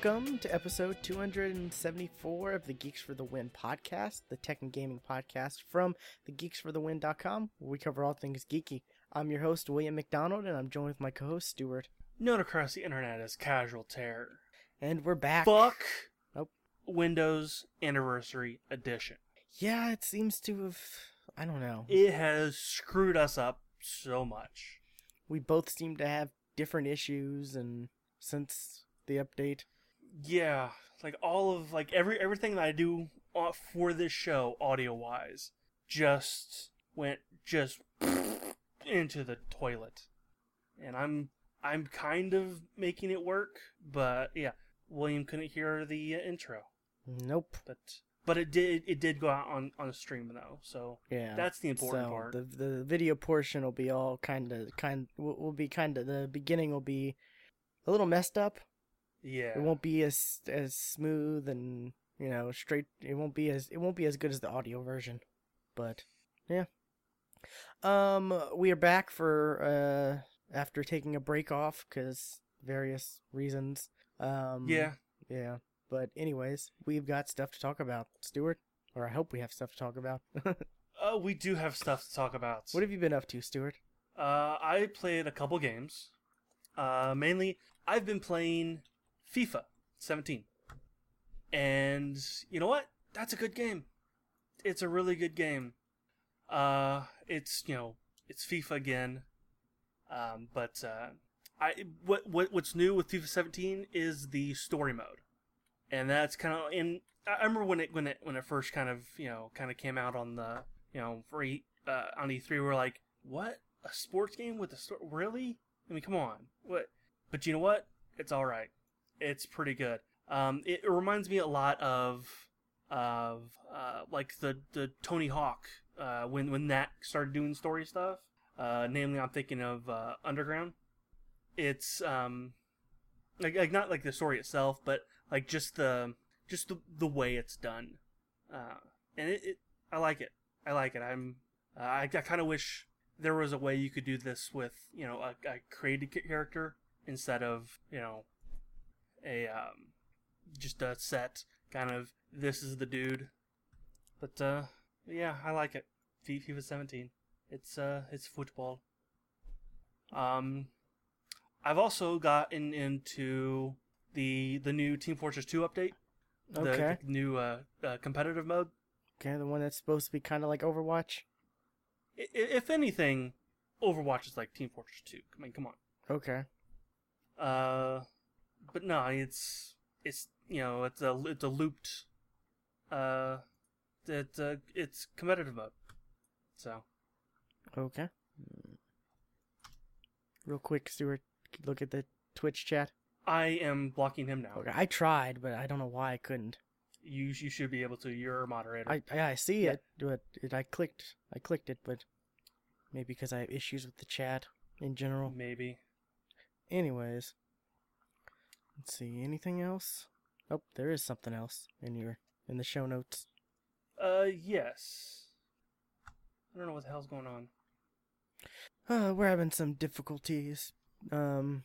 Welcome to episode 274 of the Geeks for the Win podcast, the tech and gaming podcast from thegeeksforthewin.com, where we cover all things geeky. I'm your host, William McDonald, and I'm joined with my co host, Stuart. Known across the internet as Casual Terror. And we're back. Fuck Nope. Windows Anniversary Edition. Yeah, it seems to have. I don't know. It has screwed us up so much. We both seem to have different issues, and since the update, Yeah, like all of like every everything that I do uh, for this show, audio wise, just went just into the toilet, and I'm I'm kind of making it work, but yeah, William couldn't hear the uh, intro, nope. but but it did it did go out on on a stream though, so Yeah. that's the important so part. the the video portion will be all kind of kind will will be kind of the beginning will be a little messed up. Yeah, It won't be as as smooth and you know straight. It won't be as it won't be as good as the audio version, but yeah. Um, we are back for uh after taking a break off because various reasons. Um, yeah. yeah. But anyways, we've got stuff to talk about, Stuart. Or I hope we have stuff to talk about. Uh, we do have stuff to talk about. what have you been up to, Stuart? Uh, I played a couple games. Uh, mainly, I've been playing FIFA 17. And you know what? That's a good game. It's a really good game. Uh, it's you know, it's FIFA again. Um, but uh, I what what what's new with FIFA 17 is the story mode, and that's kind of in. I remember when it when it when it first kind of you know kind of came out on the you know for E uh, on E3 we we're like what a sports game with a story really I mean come on what but you know what it's all right it's pretty good um it, it reminds me a lot of of uh like the the Tony Hawk uh when when that started doing story stuff uh namely I'm thinking of uh Underground it's um like, like not like the story itself but like just the just the, the way it's done uh and it, it I like it I like it. I'm. Uh, I, I kind of wish there was a way you could do this with you know a, a created character instead of you know a um, just a set kind of this is the dude. But uh, yeah, I like it. FIFA 17. It's uh, it's football. Um, I've also gotten into the the new Team Fortress 2 update. The, Okay. the new uh, uh, competitive mode. Okay, the one that's supposed to be kind of like Overwatch. I- if anything, Overwatch is like Team Fortress 2. I mean, come on. Okay. Uh, but no, it's it's you know it's a it's a looped. Uh, it's uh, it's competitive mode. So Okay. Real quick, Stuart, look at the Twitch chat. I am blocking him now. Okay, I tried, but I don't know why I couldn't. You you should be able to. You're a moderator. I I, I see Yeah. it, but it, I clicked I clicked it, but maybe because I have issues with the chat in general. Maybe. Anyways, let's see. Anything else? Oh, there is something else in your in the show notes. Uh, yes. I don't know what the hell's going on. Uh, we're having some difficulties. Um,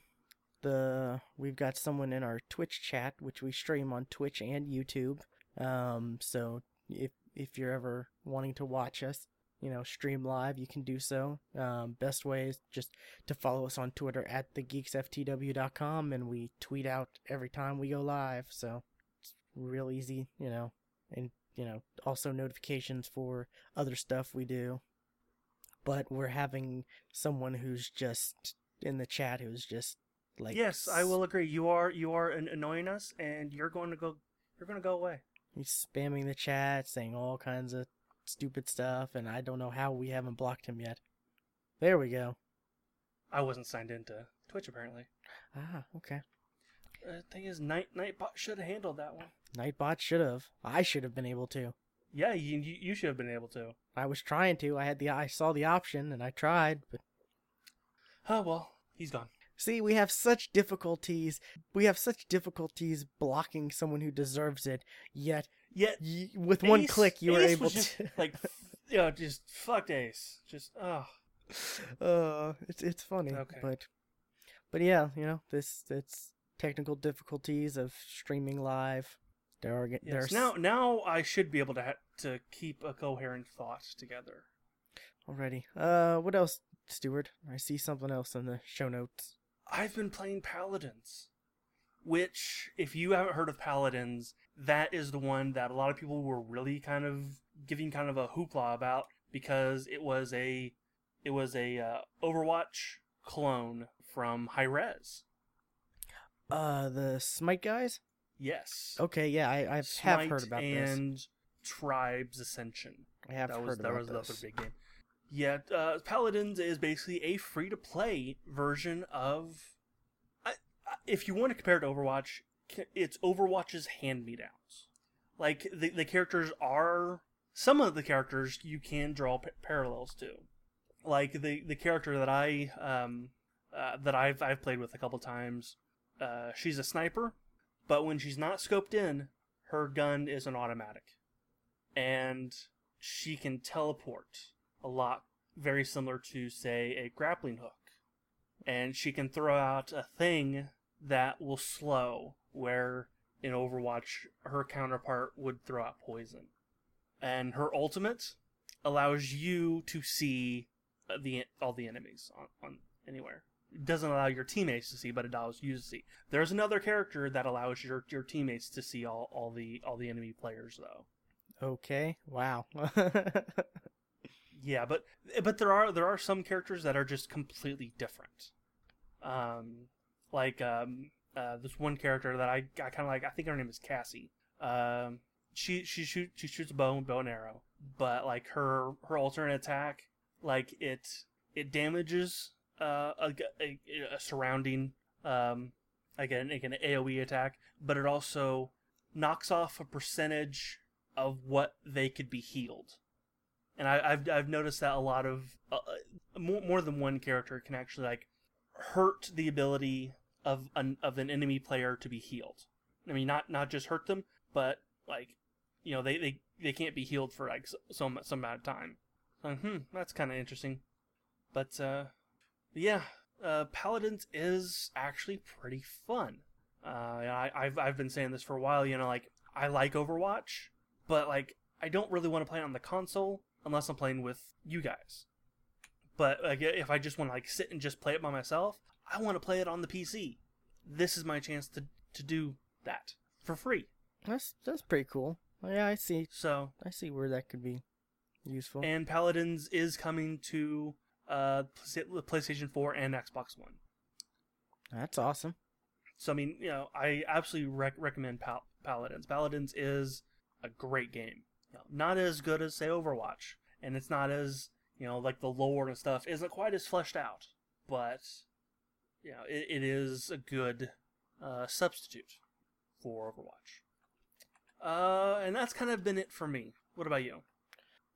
the we've got someone in our Twitch chat, which we stream on Twitch and YouTube. Um, so if if you're ever wanting to watch us, you know, stream live, you can do so. Um, best way is just to follow us on Twitter at thegeeksftw.com, and we tweet out every time we go live. So it's real easy, you know, and you know, also notifications for other stuff we do. But we're having someone who's just in the chat who's just like yes, I will agree. You are you are annoying us, and you're going to go. You're going to go away. He's spamming the chat, saying all kinds of stupid stuff, and I don't know how we haven't blocked him yet. There we go. I wasn't signed into Twitch apparently. Ah, okay. Uh, thing is, Night Nightbot should have handled that one. Nightbot should have. I should have been able to. Yeah, you you you should have been able to. I was trying to. I had the I saw the option and I tried, but Oh well, he's gone. see, we have such difficulties. We have such difficulties blocking someone who deserves it. Yet, Yet y- with one click, you were Ace able was just, to. like, you know, just fucked Ace. Just oh, uh, it's it's funny, Okay. but but yeah, you know this it's technical difficulties of streaming live. There are Yes. there's Now, now I should be able to ha- to keep a coherent thought together. already. Uh, what else, Stuart? I see something else in the show notes. I've been playing Paladins, which, if you haven't heard of Paladins, that is the one that a lot of people were really kind of giving kind of a hoopla about because it was a it was a uh, Overwatch clone from Hi-Rez. Uh, the Smite guys. Yes. Okay, yeah, I I have Smite heard about this. and Tribes Ascension. I have that heard was that about was the other big game. Yeah, uh, Paladins is basically a free to play version of. I, I, if you want to compare it to Overwatch, it's Overwatch's hand me downs. Like the the characters are some of the characters you can draw p- parallels to, like the the character that I um uh, that I've I've played with a couple times. Uh, she's a sniper, but when she's not scoped in, her gun is an automatic, and she can teleport a lot, very similar to say a grappling hook, and she can throw out a thing that will slow where in Overwatch her counterpart would throw out poison, and her ultimate allows you to see the all the enemies on, on anywhere. It doesn't allow your teammates to see, but it allows you to see. There's another character that allows your your teammates to see all, all the all the enemy players though. Okay, wow. Yeah, but but there are there are some characters that are just completely different. Um, like um, uh, this one character that I, I kind of like. I think her name is Cassie. Um, she she shoot she shoots a bow bow and arrow, but like her her alternate attack, like it it damages uh, a, a, a surrounding um again like an AOE attack, but it also knocks off a percentage of what they could be healed and I, I've I've noticed that a lot of uh, uh, more more than one character can actually like hurt the ability of an of an enemy player to be healed. I mean, not not just hurt them, but like you know they they, they can't be healed for like some some amount of time. So, hmm, that's kind of interesting. But uh, yeah, uh, Paladins is actually pretty fun. Uh, I, I've I've been saying this for a while. You know, like I like Overwatch, but like I don't really want to play it on the console unless I'm playing with you guys. But like, if I just want to like sit and just play it by myself, I want to play it on the PC. This is my chance to to do that for free. that's that's pretty cool. Yeah, I see. So, I see where that could be useful. and Paladins is coming to uh Pla- PlayStation 4 and Xbox One. That's awesome. So I mean, you know, I absolutely rec- recommend Pal- Paladins. Paladins is a great game. You know, not as good as say Overwatch, and it's not as you know like the lore and stuff isn't quite as fleshed out, but you know, it, it is a good uh, substitute for Overwatch. Uh, and that's kind of been it for me. What about you?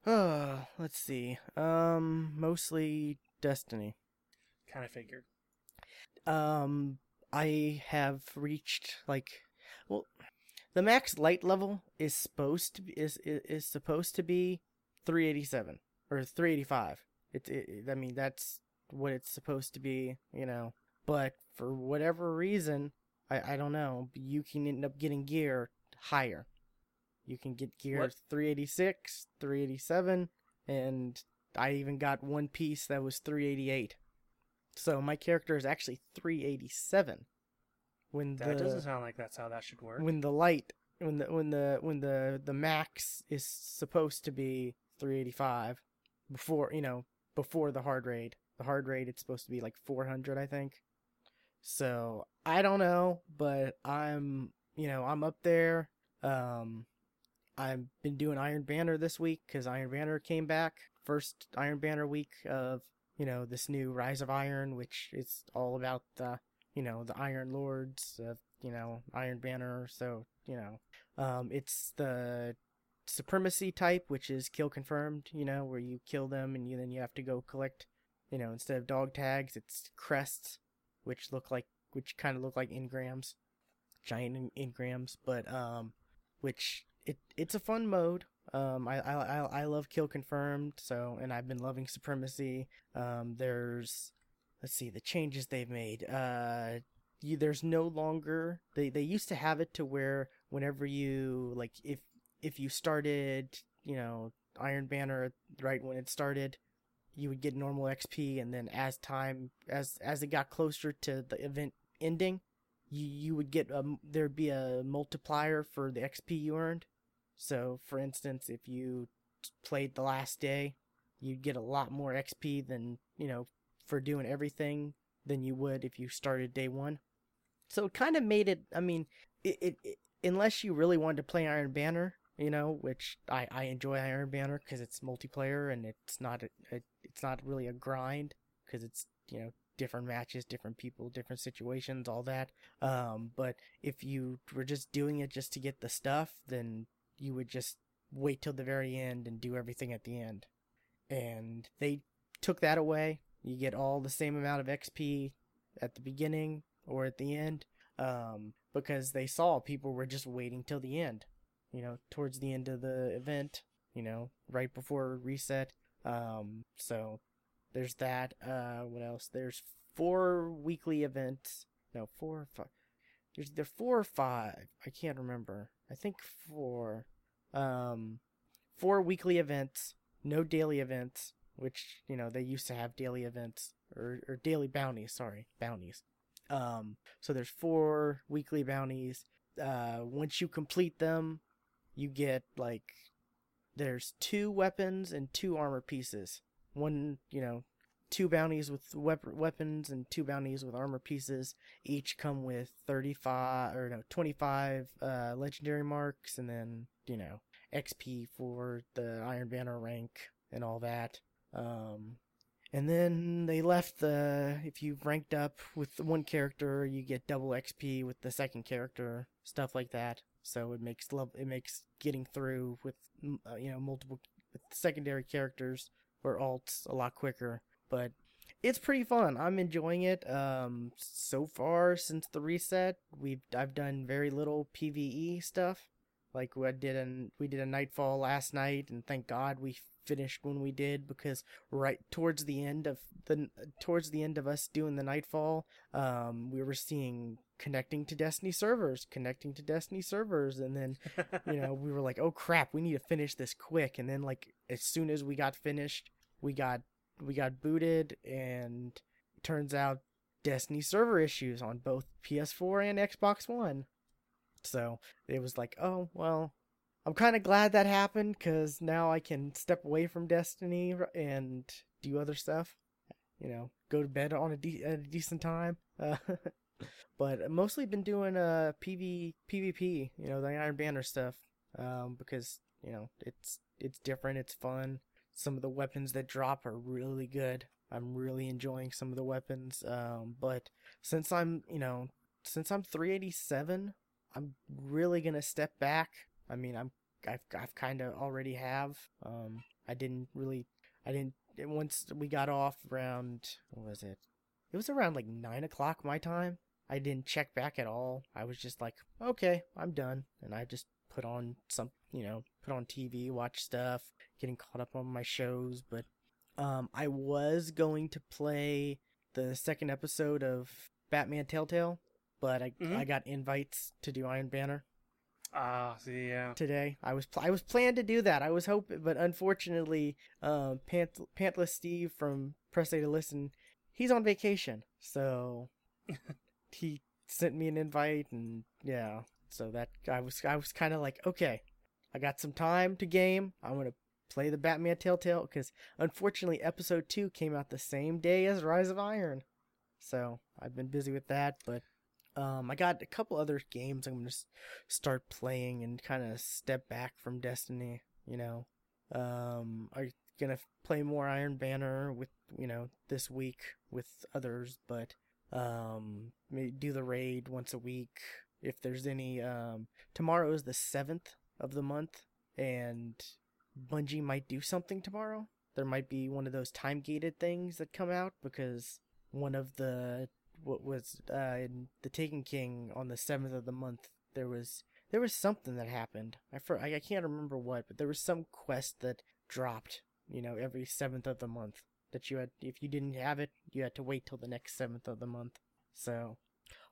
Uh, let's see. Um, mostly Destiny. Kind of figured. Um, I have reached like, well, the max light level is supposed to be is is, is supposed to be 387 or 385. It's it, it- I mean that's what it's supposed to be, you know. But for whatever reason, I I don't know. You can end up getting gear higher. You can get gear What? 386, 387, and I even got one piece that was 388. So my character is actually 387 when the That doesn't sound like that's how that should work. when the light when the when the when the the max is supposed to be 385 before you know before the hard raid the hard raid it's supposed to be like 400 i think so i don't know but i'm you know i'm up there. Um i've been doing iron banner this week because iron banner came back. First iron banner week of you know this new rise of iron which is all about the you know the iron lords of you know iron banner. So you know um it's the supremacy type which is kill confirmed you know where you kill them and you, then you have to go collect you know instead of dog tags it's crests which look like which kind of look like engrams giant engrams but um which it it's a fun mode. Um I, I i i love kill confirmed so and i've been loving supremacy. Um there's let's see the changes they've made. Uh you, there's no longer they they used to have it to where whenever you like if if you started you know Iron Banner right when it started, you would get normal XP, and then as time as as it got closer to the event ending, you you would get a there'd be a multiplier for the XP you earned. So, for instance, if you played the last day, you'd get a lot more XP than you know for doing everything than you would if you started day one. So it kind of made it. I mean, it, it, it unless you really wanted to play Iron Banner, you know, which I, I enjoy Iron Banner because it's multiplayer and it's not a, a it's not really a grind because it's you know different matches, different people, different situations, all that. Um, but if you were just doing it just to get the stuff, then you would just wait till the very end and do everything at the end. And they took that away. You get all the same amount of XP at the beginning or at the end um, because they saw people were just waiting till the end, you know, towards the end of the event, you know, right before reset. Um, so there's that. Uh, what else? There's four weekly events. No, four or five. There's there four or five. I can't remember. I think four. Um, four weekly events. No daily events, which you know they used to have daily events or or daily bounties. Sorry, bounties. Um, so there's four weekly bounties. Uh, once you complete them, you get like there's two weapons and two armor pieces. One, you know, two bounties with wep- weapons and two bounties with armor pieces. Each come with 35 or no 25 uh, legendary marks, and then you know XP for the Iron Banner rank and all that. Um, and then they left the if you've ranked up with one character, you get double XP with the second character, stuff like that. So it makes love it makes getting through with uh, you know multiple secondary characters or alts a lot quicker. But it's pretty fun. I'm enjoying it. Um, so far since the reset, we've I've done very little PVE stuff. Like I did an we did a nightfall last night, and thank God we finished when we did because right towards the end of the towards the end of us doing the nightfall, um, we were seeing connecting to Destiny servers, connecting to Destiny servers, and then you know we were like, oh crap, we need to finish this quick. And then like as soon as we got finished, we got we got booted, and turns out Destiny server issues on both PS4 and Xbox One. So it was like, oh well, I'm kind of glad that happened because now I can step away from Destiny and do other stuff. You know, go to bed on a, de- a decent time. Uh, but mostly been doing uh PV PvP. You know, the Iron Banner stuff. Um, because you know it's it's different. It's fun. Some of the weapons that drop are really good. I'm really enjoying some of the weapons. Um, but since I'm you know since I'm 387 I'm really gonna step back. I mean, I'm I've I've kind of already have. Um, I didn't really, I didn't. Once we got off around, what was it? It was around like nine o'clock my time. I didn't check back at all. I was just like, okay, I'm done, and I just put on some, you know, put on TV, watch stuff, getting caught up on my shows. But um, I was going to play the second episode of Batman Telltale but I Mhm. I got invites to do Iron Banner Ah, see, yeah. today. I was pl- I was planned to do that. I was hoping, but unfortunately, um, Pant- Pantless Steve from Press A to Listen, he's on vacation, so he sent me an invite, and yeah, so that I was I was kind of like, okay, I got some time to game. I'm gonna play the Batman Telltale because unfortunately, episode two came out the same day as Rise of Iron, so I've been busy with that, but. Um, I got a couple other games I'm gonna start playing and kind of step back from Destiny. You know, um, I'm gonna play more Iron Banner with you know this week with others, but um, do the raid once a week if there's any. Um, tomorrow is the seventh of the month, and Bungie might do something tomorrow. There might be one of those time gated things that come out because one of the what was uh in the Taken King on the seventh of the month there was there was something that happened. I for I, can't remember what, but there was some quest that dropped. You know, every seventh of the month that you had. If you didn't have it, you had to wait till the next seventh of the month. So,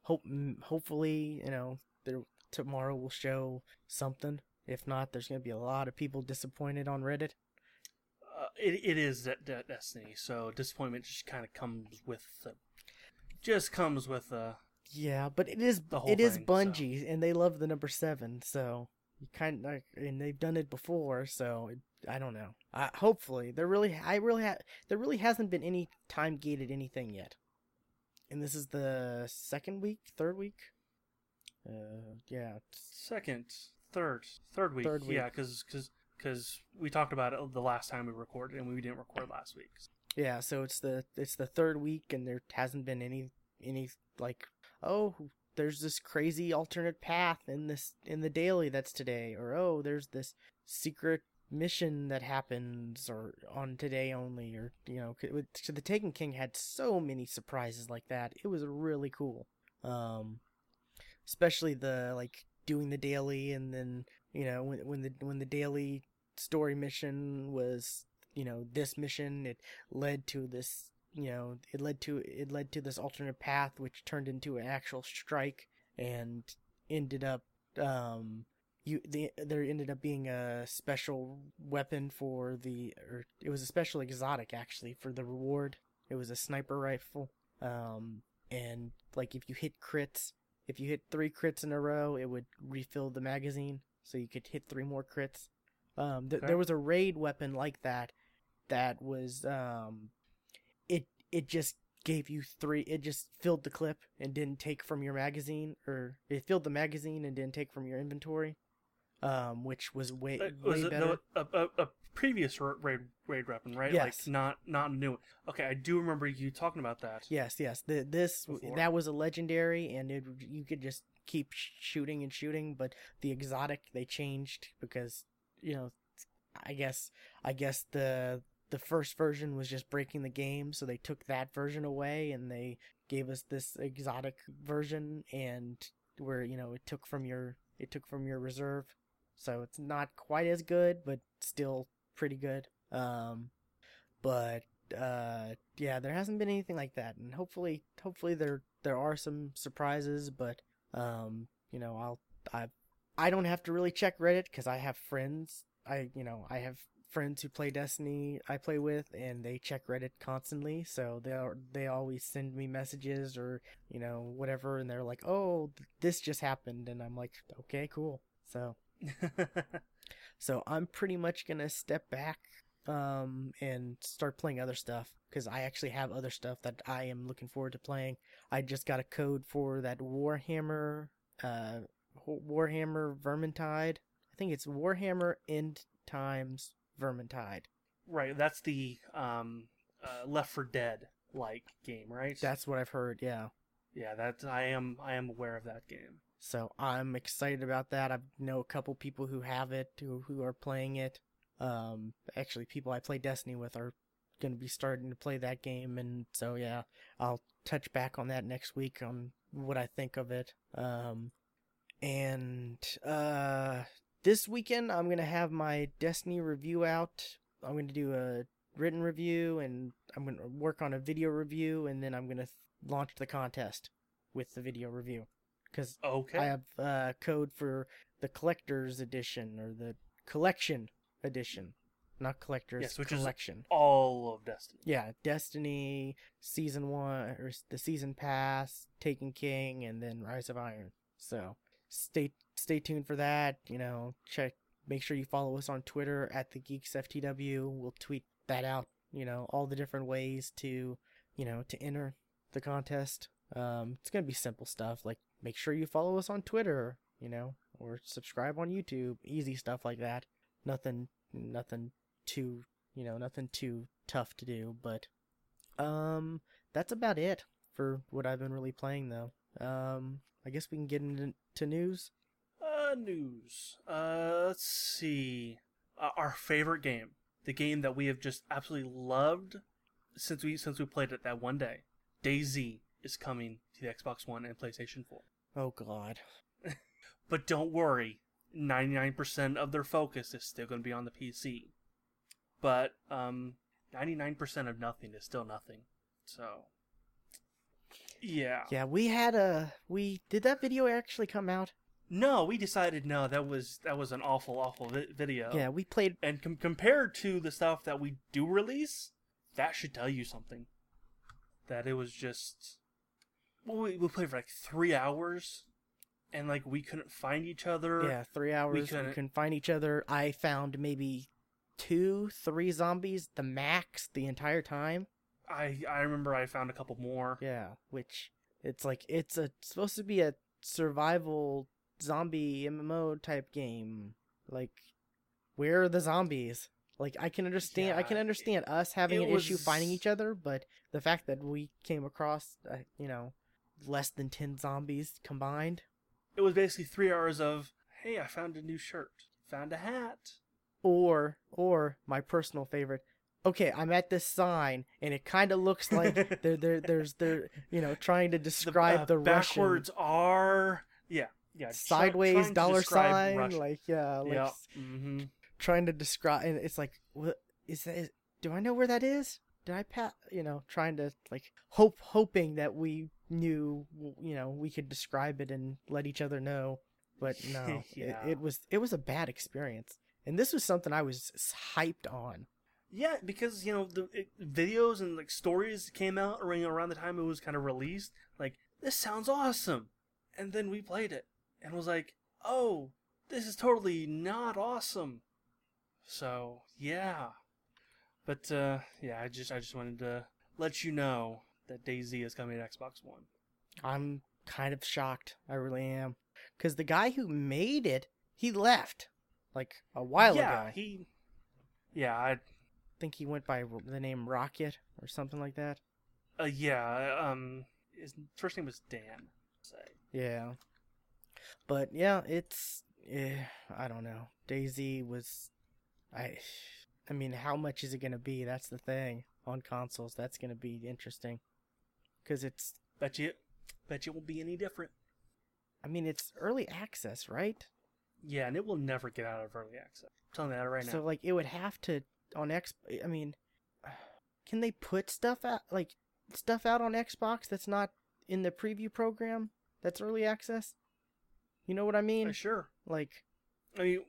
hope mm, hopefully you know there tomorrow will show something. If not, there's gonna be a lot of people disappointed on Reddit. Uh, it, it is that, that Destiny, so disappointment just kind of comes with just comes with uh Yeah, but it is The whole it is thing, so. Bungie, and they love the number seven, so you kind of and they've done it before, so it, I don't know. Uh, hopefully, there really I really ha- there really hasn't been any time gated anything yet, and this is the second week, third week. Uh, yeah, second, third, third week. Third week. Yeah, because because because we talked about it the last time we recorded, and we didn't record last week. Yeah. So it's the it's the third week, and there hasn't been any any like oh there's this crazy alternate path in this in the daily that's today, or oh there's this secret mission that happens or on today only, or you know so the Taken King had so many surprises like that. It was really cool. Um, especially the like doing the daily and then you know when when the when the daily story mission was you know this mission it led to this you know it led to it led to this alternate path which turned into an actual strike and ended up um you the, there ended up being a special weapon for the or it was a special exotic actually for the reward it was a sniper rifle um and like if you hit crits if you hit three crits in a row it would refill the magazine so you could hit three more crits um th- Okay. there was a raid weapon like that that was um it it just gave you three it just filled the clip and didn't take from your magazine or it filled the magazine and didn't take from your inventory um which was way Uh, way was it better the, a, a, a previous raid raid weapon, right? Yes. Like not not new one. Okay, I do remember you talking about that. yes yes the, this Before. that was a legendary and it you could just keep shooting and shooting but the exotic they changed because you know i guess i guess the the first version was just breaking the game so they took that version away and they gave us this exotic version and where you know it took from your it took from your reserve. So it's not quite as good but still pretty good. Um but uh yeah there hasn't been anything like that and hopefully hopefully there there are some surprises but um you know i'll i i don't have to really check reddit because i have friends. I you know i have friends who play destiny i play with and they check reddit constantly so they are they always send me messages or you know whatever and they're like oh this just happened and i'm like okay cool so so I'm pretty much gonna step back um and start playing other stuff because I actually have other stuff that I am looking forward to playing. I just got a code for that Warhammer uh Warhammer Vermintide. I think it's Warhammer End Times Vermintide. right, that's the um uh, Left 4 Dead like game, right? That's what I've heard, yeah. yeah. That I am I am aware of that game. So I'm excited about that. I know a couple people who have it, who who are playing it. Um, actually, people I play Destiny with are going to be starting to play that game, and so yeah, I'll touch back on that next week on what I think of it. Um, and uh, this weekend I'm gonna have my Destiny review out. I'm gonna do a written review, and I'm gonna work on a video review, and then I'm gonna th- launch the contest with the video review because Okay. I have uh, code for the collector's edition or the collection edition, not collector's Yes, which is- collection. All of Destiny. Yeah, Destiny season one or the season pass, Taken King, and then Rise of Iron. So stay stay tuned for that. You know, check. Make sure you follow us on Twitter at the Geeks FTW. We'll tweet that out. You know, all the different ways to you know to enter the contest. Um, it's gonna be simple stuff like make sure you follow us on Twitter. You know, or subscribe on YouTube. Easy stuff like that. Nothing, nothing too you know nothing too tough to do but um that's about it for what i've been really playing though um i guess we can get into news news. Uh, let's see. Uh, our favorite game, the game that we have just absolutely loved since we since we played it that one day. DayZ is coming to the Xbox One and PlayStation 4. oh god But don't worry, 99% of their focus is still going to be on the PC. But um, 99% of nothing is still nothing. So Yeah. yeah, we had a we did that video actually come out? No, we decided no. That was that was an awful, awful vi- video. Yeah, we played. And com- compared to the stuff that we do release, that should tell you something. That it was just. Well, we, we played for like three hours, and like we couldn't find each other. Yeah, three hours. We couldn't- couldn't find each other. I found maybe two, three zombies, the max, the entire time. I I remember I found a couple more. Yeah, which it's like it's a supposed to be a survival zombie MMO type game. Like, where are the zombies? Like, I can understand. I can Yeah, understand us having it an issue finding each other, but the fact that we came across, uh, you know, less than ten zombies combined. It was basically three hours of hey, I found a new shirt, found a hat. or or my personal favorite okay i'm at this sign and it kind of looks like there there there's there you know trying to describe the, uh, the, backwards R. Yeah, yeah. sideways dollar sign Russian. like yeah like yeah. s- hmm trying to describe and it's like what is that is, do i know where that is did i pat you know trying to like hope hoping that we knew you know we could describe it and let each other know but no Yeah. it, it was it was a bad experience and this was something i was hyped on Yeah, because you know the it, videos and like stories came out around around the time it was kind of released. Like this sounds awesome, and then we played it and was like, oh, this is totally not awesome. So yeah, but uh, yeah, I just I just wanted to let you know that DayZ is coming to Xbox One. I'm kind of shocked. I really am. Because the guy who made it, he left like a while yeah, ago. he. Yeah, I. think he went by the name Rocket or something like that. Uh, yeah. Um, his first name was Dan. Say. Yeah. But yeah, it's eh, I don't know. DayZ was I I mean, how much is it going to be? That's the thing on consoles. That's going to be interesting. Cuz it's Bet you. Bet you won't be any different. I mean, it's early access, right? Yeah, and it will never get out of early access. I'm telling you that right now. So like it would have to on X. I mean, can they put stuff out like stuff out on Xbox that's not in the preview program? That's early access. You know what I mean? Uh, sure. Like, I mean,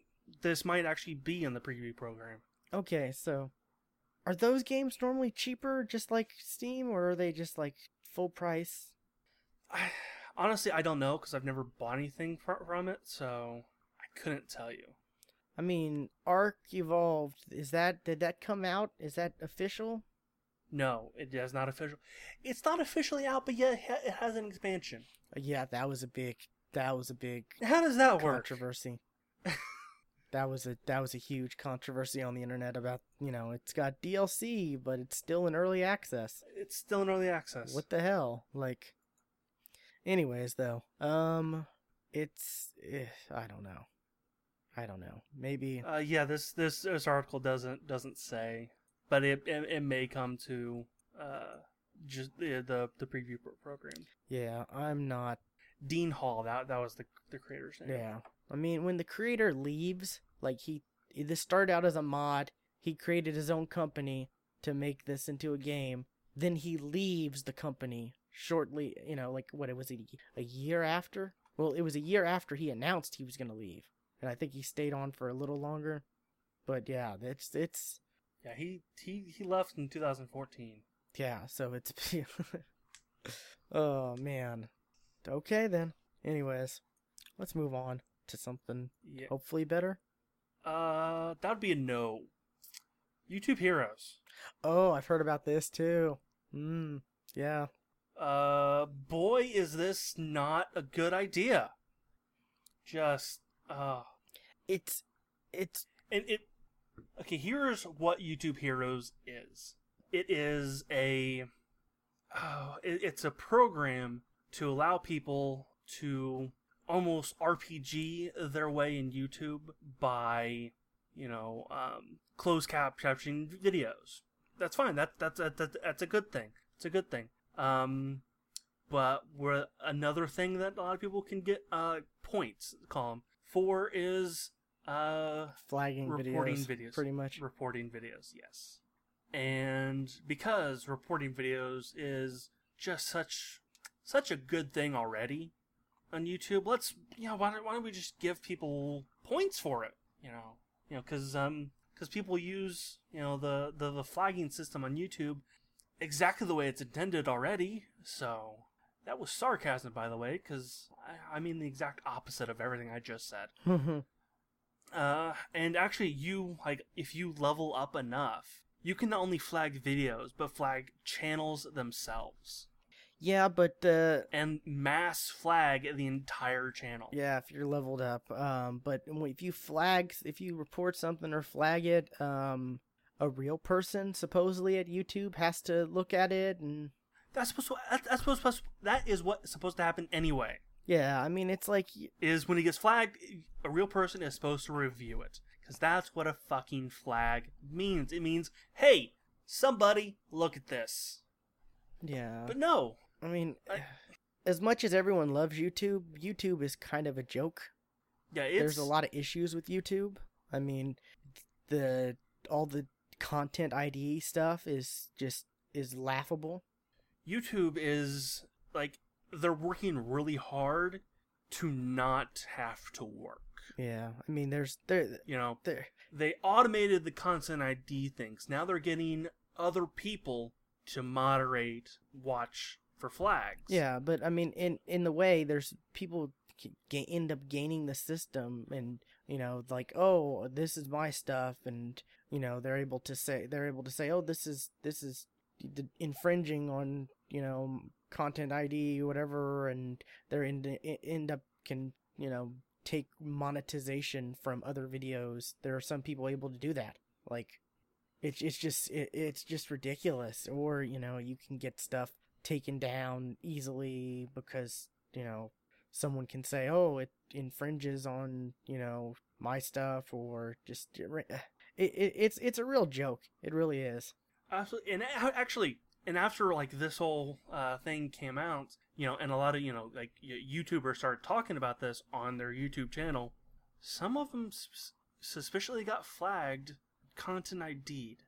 this might actually be in the preview program. okay, so are those games normally cheaper, just like Steam, or are they just like full price? I, honestly, I don't know because I've never bought anything fr- from it, so I couldn't tell you. I mean, Ark Evolved is that did that come out? Is that official? No, it is not official. It's not officially out, but yet it has an expansion. Uh, Yeah, that was a big that was a big How does that work? controversy. that was a that was a huge controversy on the internet about you know it's got DLC but it's still in early access. It's still in early access. What the hell? Like, anyways though, um, it's eh, I don't know, I don't know. Maybe Uh, yeah, this this this article doesn't doesn't say, but it it, it may come to uh just the the, the preview program. yeah, I'm not. Dean Hall, that that was the the creator's name. Yeah, I mean when the creator leaves, like he this started out as a mod. He created his own company to make this into a game. Then he leaves the company shortly, you know, like what it was a, a year after. Well, it was a year after he announced he was going to leave, and I think he stayed on for a little longer. But yeah, it's it's Yeah, he he he left in 2014. yeah. So it's oh man. Okay then. Anyways, let's move on to something Yeah. hopefully better. Uh, that would be a no. YouTube Heroes. Oh, I've heard about this too. Hmm. yeah. Uh, boy, is this not a good idea. Just uh, It's it's and it. Okay, here's what YouTube Heroes is. It is a. Oh, it, it's a program to allow people to almost RPG their way in YouTube by, you know, um, closed cap captioning videos. That's fine. That that's that, that, that's a good thing. It's a good thing. Um, but where another thing that a lot of people can get uh points call 'em for is uh flagging reporting videos, videos, pretty much. reporting videos yes and because reporting videos is just such such a good thing already on YouTube. Let's you know why don't, why don't we just give people points for it? You know, you know because um because people use you know the, the the flagging system on YouTube exactly the way it's intended already. So that was sarcasm, by the way, because I, I mean the exact opposite of everything I just said. Uh, and actually, you like if you level up enough, you can not only flag videos but flag channels themselves yeah, but uh, and mass flag the entire channel. yeah, if you're leveled up, um, but if you flag, if you report something or flag it, um, a real person supposedly at YouTube has to look at it and That's supposed to. That's supposed that is what's supposed to happen anyway. yeah, I mean it's like Is when he gets flagged, a real person is supposed to review it because that's what a fucking flag means. It means, hey, somebody, look at this. yeah, But no, I mean. I- as much as everyone loves YouTube, YouTube is kind of a joke. yeah, it's There's a lot of issues with YouTube. I mean, the all the content ID stuff is just is laughable. YouTube is like they're working really hard to not have to work. Yeah, I mean, there's there You know, there. they automated the content ID things. Now they're getting other people to moderate watch for flags. Yeah, but I mean, in in the way, there's people g- end up gaining the system, and you know, like, oh, this is my stuff, and you know, they're able to say they're able to say, oh, this is this is infringing on you know content ID whatever, and they're end end up can you know take monetization from other videos. There are some people able to do that, like. It's it's just it, it's just ridiculous. Or you know you can get stuff taken down easily because you know someone can say oh it infringes on you know my stuff or just it, it it's it's a real joke it really is Absolutely, and actually, and after like this whole uh, thing came out, you know, and a lot of you know like YouTubers started talking about this on their YouTube channel. Some of them suspiciously got flagged, content ID'd.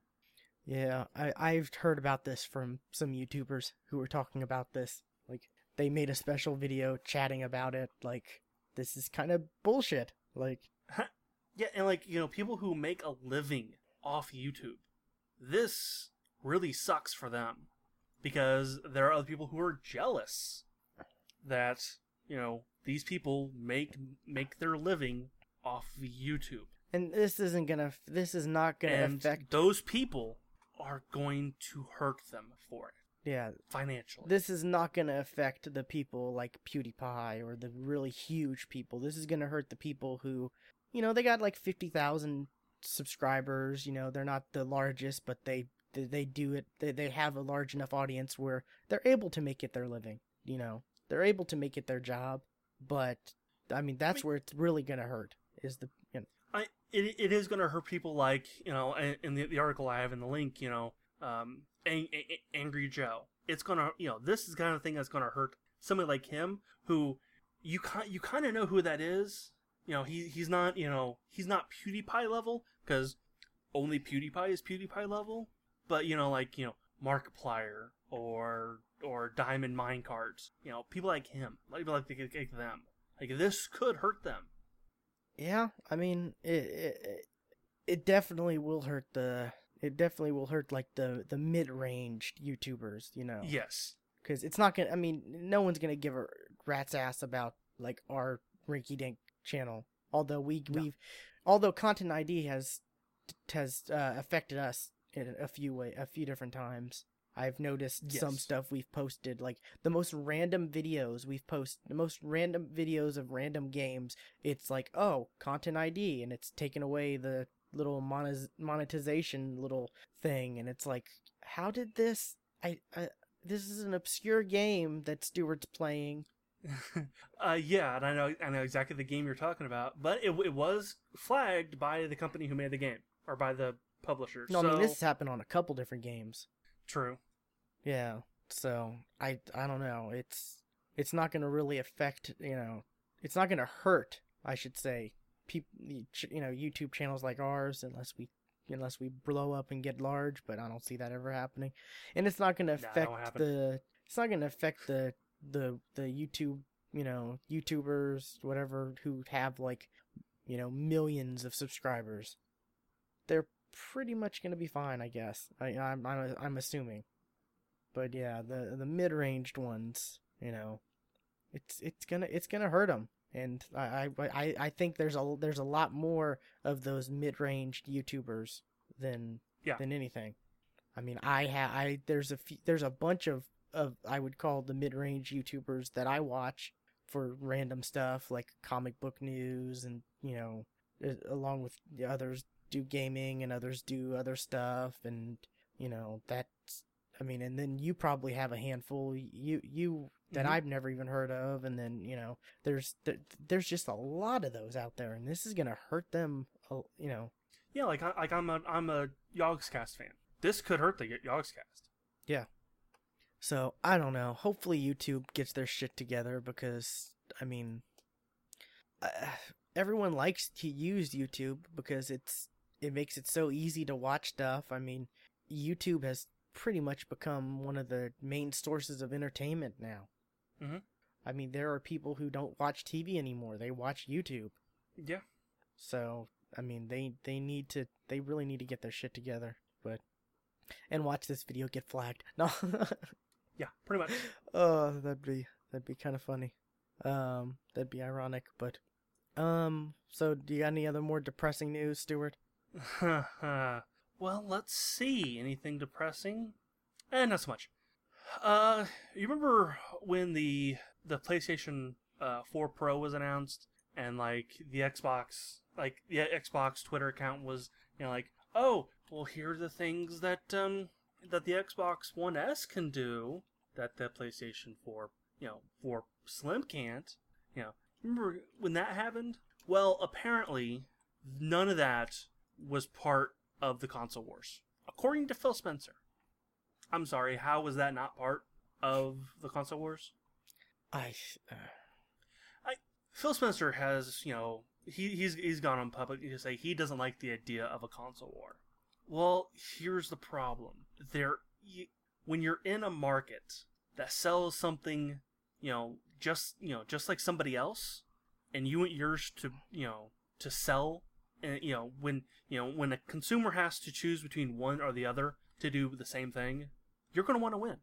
Yeah i i've heard about this from some youtubers who were talking about this. Like they made a special video chatting about it. Like this is kind of bullshit. Like Yeah, and like you know, people who make a living off YouTube, this really sucks for them because there are other people who are jealous that you know these people make make their living off of YouTube, and this isn't gonna this is not gonna and affect those people are going to hurt them for it yeah financially. this is not going to affect the people like PewDiePie or the really huge people. This is going to hurt the people who, you know, they got like 50,000 subscribers, you know, they're not the largest, but they they, do it they, they have a large enough audience where they're able to make it their living, you know. They're able to make it their job, but I mean that's where it's really going to hurt is the I it, it is going to hurt people like you know in, the, the article I have in the link you know um Ang- Ang- angry Joe. It's gonna you know this is kind of thing that's gonna hurt somebody like him who you kind you kind of know who that is. You know he he's not you know he's not PewDiePie level because only PewDiePie is PewDiePie level. But you know like you know Markiplier or or Diamond Minecarts you know people like him people like, like, like them. Like this could hurt them Yeah, I mean, it, it it- it definitely will hurt the it definitely will hurt like the the mid range YouTubers, you know, yes because it's not gonna. I mean, no one's gonna give a rat's ass about like our rinky dink channel. Although we No. we've, although Content ID has has uh, affected us in a few way a few different times. I've noticed some stuff we've posted, like the most random videos we've posted, the most random videos of random games. It's like, oh, content ID, and it's taken away the little monetiz- monetization little thing, and it's like, how did this? I, I this is an obscure game that Stuart's playing. uh, yeah, and I know I know exactly the game you're talking about, but it, it was flagged by the company who made the game or by the publisher. No, so, I mean this has happened on a couple different games. true. Yeah. So I I don't know. It's it's not going to really affect, you know, it's not going to hurt, I should say, people you know, YouTube channels like ours unless we unless we blow up and get large, but I don't see that ever happening. And it's not going to affect won't the it's not going to affect the the the YouTube, you know, YouTubers, whatever, who have like, you know, millions of subscribers, they're pretty much gonna be fine, I guess. I, I'm I'm I'm assuming. But yeah, the the mid ranged ones, you know, it's it's gonna it's gonna hurt them, and I I I think there's a there's a lot more of those mid ranged YouTubers than Yeah. than anything. I mean, I ha I there's a few, there's a bunch of of I would call the mid range YouTubers that I watch for random stuff like comic book news and you know along with the others do gaming and others do other stuff and you know that's I mean and then you probably have a handful you you that Mhm. I've never even heard of and then you know there's there, there's just a lot of those out there and this is going to hurt them you know Yeah, like I, like I'm a I'm a Yogscast fan. This could hurt the Yogscast. Yeah. So I don't know. Hopefully YouTube gets their shit together because I mean, uh, everyone likes to use YouTube because it's it makes it so easy to watch stuff. I mean, YouTube has pretty much become one of the main sources of entertainment now. Mhm. I mean, there are people who don't watch TV anymore; they watch YouTube. Yeah. So I mean, they they need to they really need to get their shit together. But and watch this video get flagged. No. Yeah, pretty much. oh, that'd be that'd be kind of funny. Um, that'd be ironic, but um. So, do you got any other more depressing news, Stuart? well, let's see. Anything depressing? Eh, not so much. Uh, you remember when the the PlayStation uh, 4 Pro was announced, and like the Xbox, like the Xbox Twitter account was, you know, like, oh, well, here are the things that um that the Xbox One S can do that the PlayStation 4, you know, 4 Slim can't. You know, remember when that happened? Well, apparently, none of that was part of the console wars, according to Phil Spencer. I'm sorry, how was that not part of the console wars? I. Uh, Phil Spencer has, you know, he, he's he's gone on public to say he doesn't like the idea of a console war. Well, here's the problem: there, you, when you're in a market that sells something, you know, just you know, just like somebody else, and you want yours to, you know, to sell, and you know, when you know when a consumer has to choose between one or the other to do the same thing, you're going to want to win.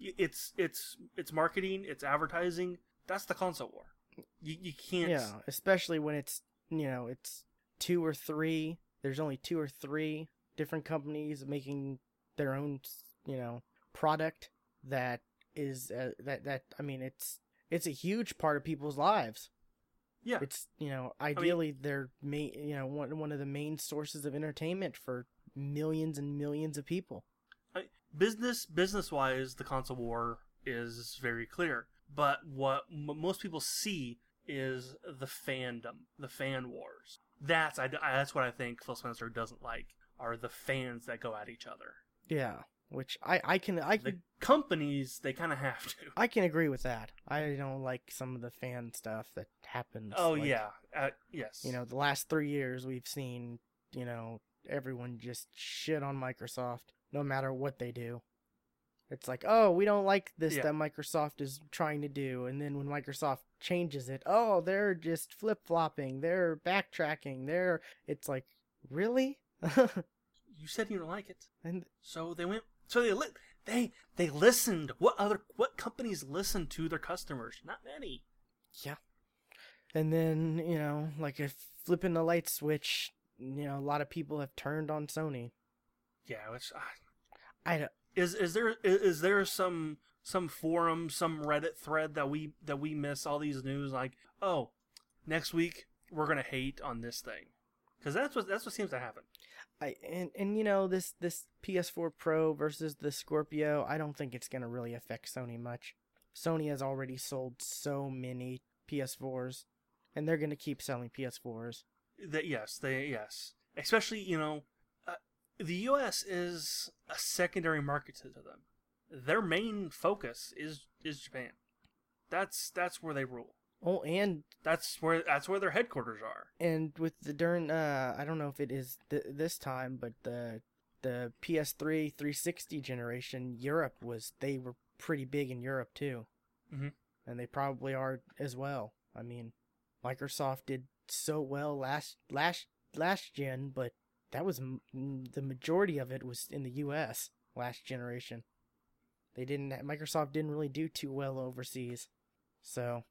It's it's it's marketing, it's advertising. That's the console war. You you can't. yeah, especially when it's you know it's two or three. There's only two or three different companies making their own you know product that is uh, that that I mean it's it's a huge part of people's lives. Yeah. It's you know ideally they're main you know one one of the main sources of entertainment for millions and millions of people. business business wise the console war is very clear but what m- most people see is the fandom the fan wars that's I, I- that's what i think phil spencer doesn't like are the fans that go at each other Yeah, which I I can I the companies they kind of have to I can agree with that. I don't like some of the fan stuff that happens. oh like, yeah uh, yes You know, the last three years we've seen, you know, everyone just shit on Microsoft no matter what they do. It's like, oh, we don't like this Yeah. that Microsoft is trying to do. And then when Microsoft changes it, oh, they're just flip flopping. They're backtracking. They're, it's like, really? you said you don't like it and so they went so they li- they they listened. What other what companies listen to their customers? Not many. Yeah. And then, you know, like if flipping the light switch, you know, a lot of people have turned on Sony. yeah which uh, I don't, is is there is, is there some some forum some reddit thread that we that we miss all these news? Like oh next week we're gonna hate on this thing. Because that's what that's what seems to happen I and and you know, this this PS4 Pro versus the Scorpio, I don't think it's going to really affect Sony much. Sony has already sold so many PS4s and they're going to keep selling PS4s. that yes they yes especially you know uh, the us is a secondary market to them their main focus is is japan that's that's where they rule Oh, and that's where that's where their headquarters are and with the during uh I don't know if it is th- this time, but the the PS3 360 generation, Europe was they were pretty big in Europe too. Mhm. and they probably are as well. I mean, Microsoft did so well last last last gen, but that was m- the majority of it was in the U.S. last generation. They didn't. Microsoft didn't really do too well overseas, so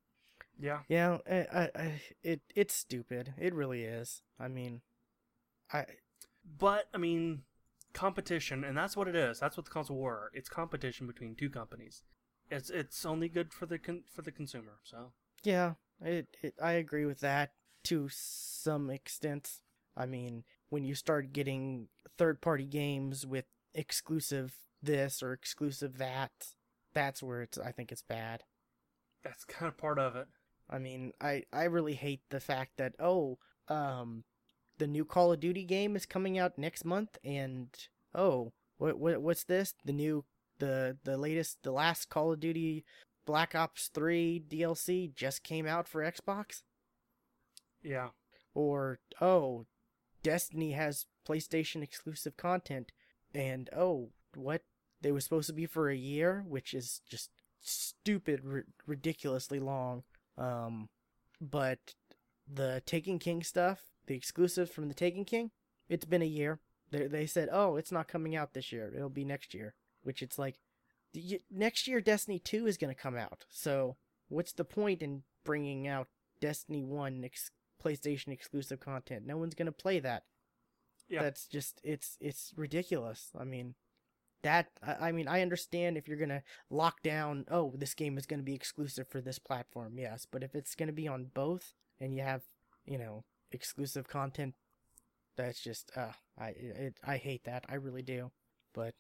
Yeah. yeah, I, I, I, it it's stupid. It really is. I mean, I But I mean, competition, and that's what it is. That's what the console war. are. It's competition between two companies. It's it's only good for the con- for the consumer. So yeah, it, it I agree with that to some extent. I mean, when you start getting third party games with exclusive this or exclusive that, that's where it's I think it's bad. that's kind of part of it. I mean, I I really hate the fact that oh, um, the new Call of Duty game is coming out next month, and oh, what what what's this? The new the the latest the last Call of Duty Black Ops Three DLC just came out for Xbox, Yeah. or oh, Destiny has PlayStation exclusive content, and oh, what they were supposed to be for a year, which is just stupid, ri- ridiculously long. Um, but the Taken King stuff, the exclusives from the Taken King, it's been a year. They they said, oh, it's not coming out this year. It'll be next year. Which it's like, y- next year Destiny Two is gonna come out. So what's the point in bringing out Destiny One ex- PlayStation exclusive content? No one's gonna play that. Yeah. That's just it's it's ridiculous. I mean, that I, mean I understand if you're gonna lock down. Oh, this game is gonna be exclusive for this platform. Yes, but if it's gonna be on both and you have you know exclusive content, that's just uh I it, I hate that. I really do. But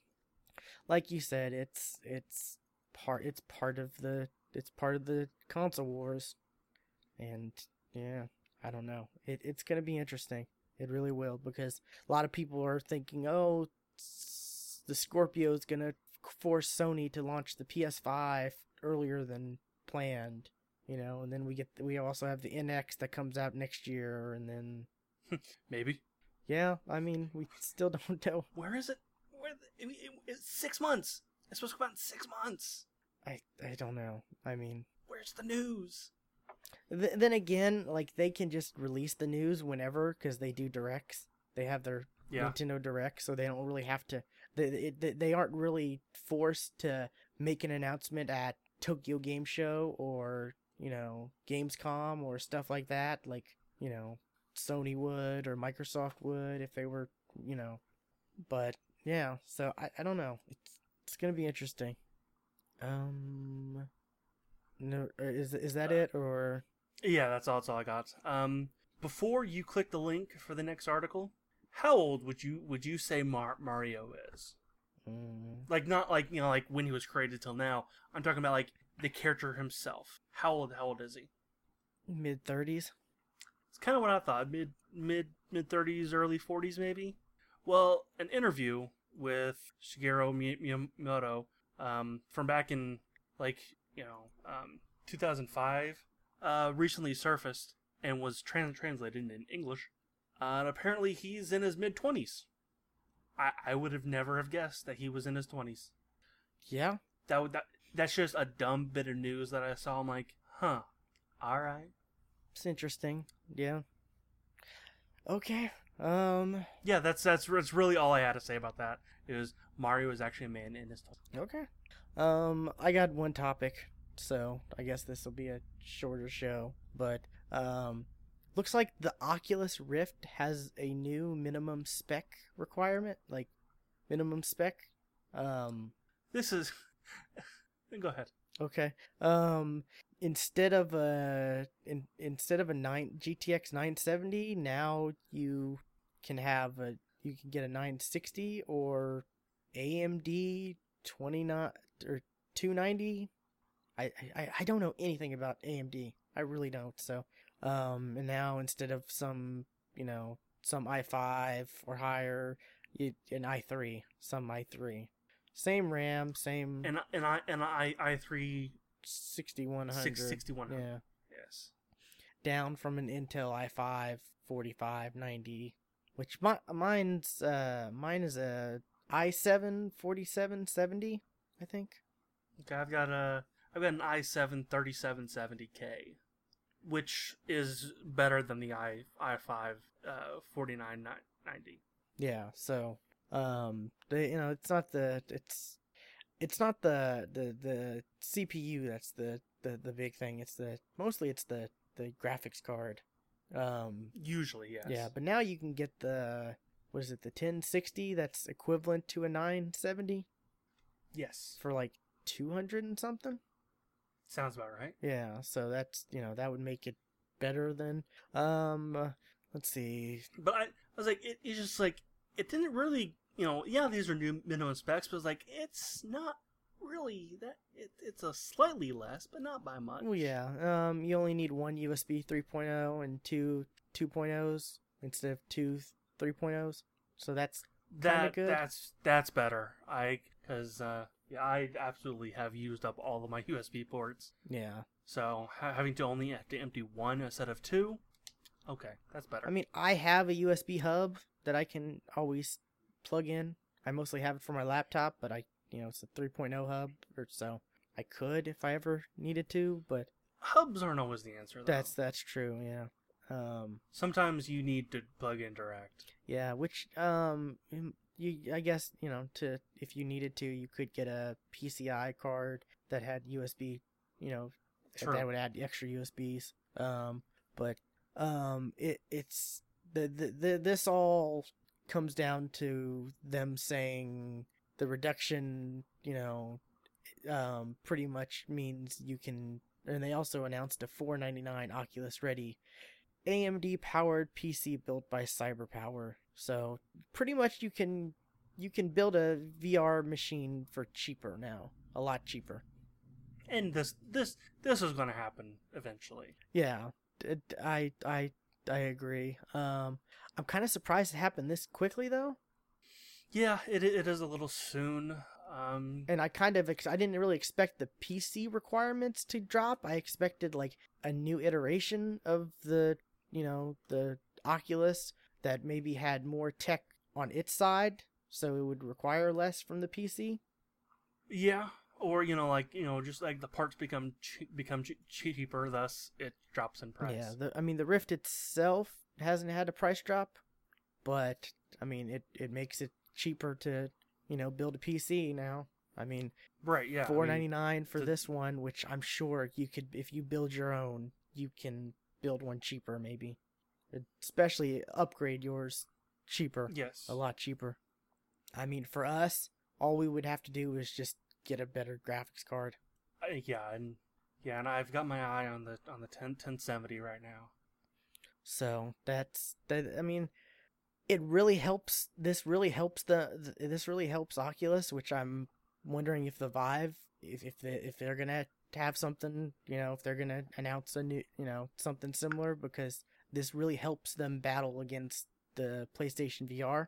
like you said, it's it's part it's part of the it's part of the console wars, and yeah, I don't know. It it's gonna be interesting. It really will because a lot of people are thinking, oh, the Scorpio's gonna force Sony to launch the PS5 earlier than planned, you know, and then we get we also have the NX that comes out next year, and then Maybe. yeah, I mean we still don't know. Where is it? Where? The, I mean, it, it's six months. It's supposed to come out in six months. I I don't know. I mean. Where's the news? Th- then again, like they can just release the news whenever because they do directs. They have their Yeah. Nintendo Direct, so they don't really have to. They, they they aren't really forced to make an announcement at Tokyo Game Show or you know Gamescom or stuff like that. Like you know Sony would or Microsoft would if they were you know. But yeah, so I I don't know. It's it's gonna be interesting. Um. No, is is that it or? Yeah, that's all. That's all I got. Um, before you click the link for the next article, how old would you would you say Mar- Mario is? Mm, Like not like you know like when he was created till now. I'm talking about like the character himself. How old? How old is he? mid thirties. It's kind of what I thought. Mid mid mid 30s, early 40s maybe. Well, an interview with Shigeru Miyamoto um, from back in like you know um, 2005 uh, recently surfaced and was trans- translated in English. Uh, and apparently, he's in his mid 20s. I I would have never have guessed that he was in his 20s. Yeah. That would that that's just a dumb bit of news that I saw. I'm like, huh, all right. It's interesting. Yeah. Okay. Um. Yeah, that's that's that's really all I had to say about that. Is Mario is actually a man in his. Okay. Um. I got one topic, so I guess this will be a shorter show. But um, looks like the Oculus Rift has a new minimum spec requirement, like minimum spec. Um. This is. Go ahead. Okay. Um instead of a in, instead of a 9 GTX 970, now you can have a you can get a 960 or AMD 29 or 290. I I I don't know anything about AMD. I really don't. So, um and now instead of some, you know, some i5 or higher, you, an i3, some i3. Same RAM, same And and I and I I three 6100. six sixty one hundred. Yeah. Yes. Down from an Intel i5 4590, which my, mine's uh mine is a i7 4770, I think. Okay, I've got a I've got an i7 3770K, which is better than the i i5 uh, 4990. Yeah, so um the you know, it's not the it's it's not the the the CPU that's the the the big thing. It's the mostly it's the the graphics card. Um Usually, yes. yeah, but now you can get the what is it, the 1060 that's equivalent to a 970 yes, for like 200 and something? Sounds about right. Yeah, so that's, you know, that would make it better than um uh, let's see. But I, I was like, it, it's just like it didn't really, you know, yeah, these are new minimum specs, but it's like it's not really that. It, it's a slightly less, but not by much. Well, yeah. Um you only need one USB 3.0 and two 2.0s instead of two 3.0s. So that's that good. that's that's better. I because uh, yeah, I absolutely have used up all of my USB ports. yeah. So ha- having to only have to empty one instead of two, okay, that's better. I mean, I have a USB hub that I can always plug in. I mostly have it for my laptop, but I, you know, it's a 3.0 hub, or so I could if I ever needed to. But hubs aren't always the answer. Though. that's that's true. Yeah. Um. sometimes you need to plug in direct. Yeah. Which um. You I guess you know to if you needed to you could get a PCI card that had USB. You know, that would add extra USBs. Um. But um. It it's the the, the this all comes down to them saying the reduction, you know, um, pretty much means you can. And they also announced a 499 Oculus Ready AMD powered PC built by CyberPower. So pretty much you can you can build a VR machine for cheaper now, a lot cheaper. And this this this is going to happen eventually. Yeah, I I I agree. Um, I'm kind of surprised it happened this quickly though. Yeah, it it is a little soon. Um, and I kind of ex- I didn't really expect the PC requirements to drop. I expected like a new iteration of the you know the Oculus that maybe had more tech on its side, so it would require less from the PC. yeah, or you know, like you know, just like the parts become che- become che- cheaper, thus it drops in price. Yeah, the, I mean the Rift itself hasn't had a price drop, but I mean it it makes it cheaper to you know build a PC now. I mean right. Yeah, mean, four ninety nine for the- this one, which I'm sure you could if you build your own, you can build one cheaper maybe, especially upgrade yours cheaper, yes. a lot cheaper. I mean for us, all we would have to do is just get a better graphics card. I- yeah, and yeah, and I've got my eye on the on the 10 1070 right now. So that's that. I mean, it really helps. This really helps the. th- This really helps Oculus, which I'm wondering if the Vive, if if they if they're gonna have something, you know, if they're gonna announce a new, you know, something similar, because this really helps them battle against the PlayStation VR.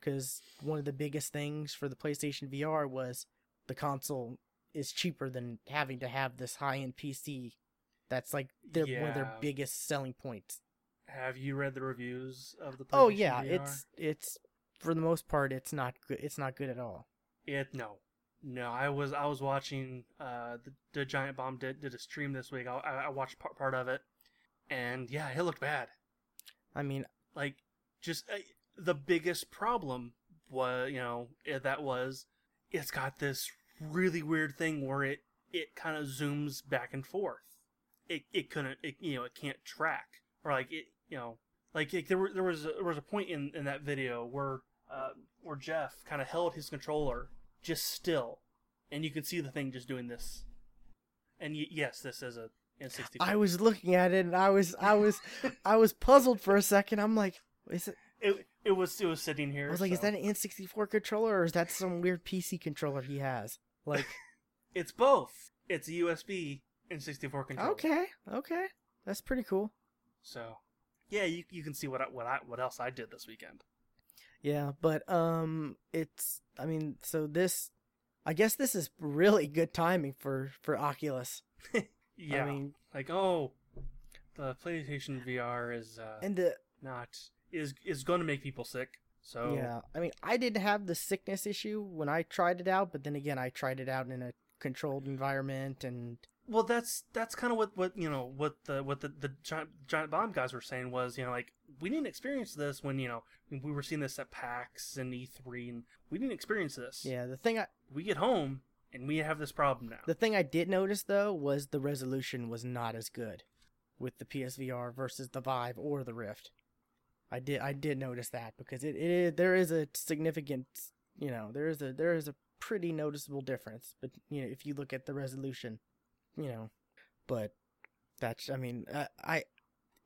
Because one of the biggest things for the PlayStation VR was the console is cheaper than having to have this high end PC. That's like their, one of their biggest selling points. Have you read the reviews of the? Oh, PlayStation Oh yeah, VR? it's it's for the most part it's not good. It's not good at all. It no, no. I was I was watching uh the, the Giant Bomb did did a stream this week. I I watched part part of it, and yeah, it looked bad. I mean, Like just uh, the biggest problem was you know that was it's got this really weird thing where it it kind of zooms back and forth. It it couldn't it, you know it can't track or like it you know like it, there were, there was a, there was a point in in that video where uh, where Jeff kind of held his controller just still, and you can see the thing just doing this. And y- yes, this is a N64. I was looking at it and I was I was I was puzzled for a second. I'm like, is it? it it was it was sitting here. I was like, is that an N64 controller or is that some weird PC controller he has? Like, It's both. It's a USB N64 controller. okay, okay, that's pretty cool. So, yeah, you you can see what I, what I what else I did this weekend. Yeah, but um, it's I mean, so this, I guess this is really good timing for for Oculus. Yeah, I mean, like oh, the PlayStation VR is uh, and the not is is going to make people sick. So Yeah, I mean, I didn't have the sickness issue when I tried it out, but then again, I tried it out in a controlled environment and Well, that's that's kind of what what you know what the what the the giant, giant bomb guys were saying was you know like we didn't experience this when you know we were seeing this at PAX and E3 and we didn't experience this. yeah. The thing I We get home and we have this problem now. the thing I did notice though was the resolution was not as good with the PSVR versus the Vive or the Rift. I did I did notice that because it, it is, there is a significant you know there is a there is a pretty noticeable difference but you know if you look at the resolution you know but that's I mean I, I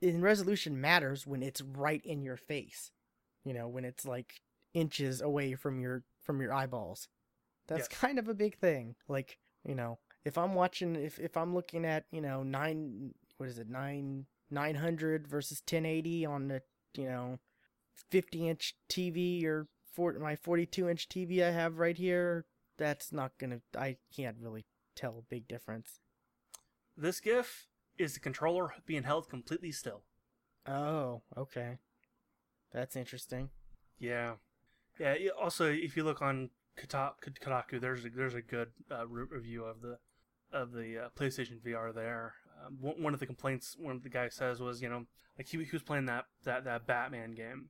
in resolution matters when it's right in your face you know when it's like inches away from your from your eyeballs that's Yes. kind of a big thing like you know if i'm watching if if i'm looking at you know 9 what is it 9 900 versus 1080 on the you know 50 inch tv or for my 42 inch tv i have right here that's not gonna i can't really tell a big difference This GIF is the controller being held completely still. oh okay that's interesting Yeah, yeah. Also, if you look on Kota- Kotaku, there's a, there's a good uh, review of the of the uh, PlayStation VR there. Um, one one of the complaints one of the guys says was, you know, like he, he was playing that, that, that Batman game,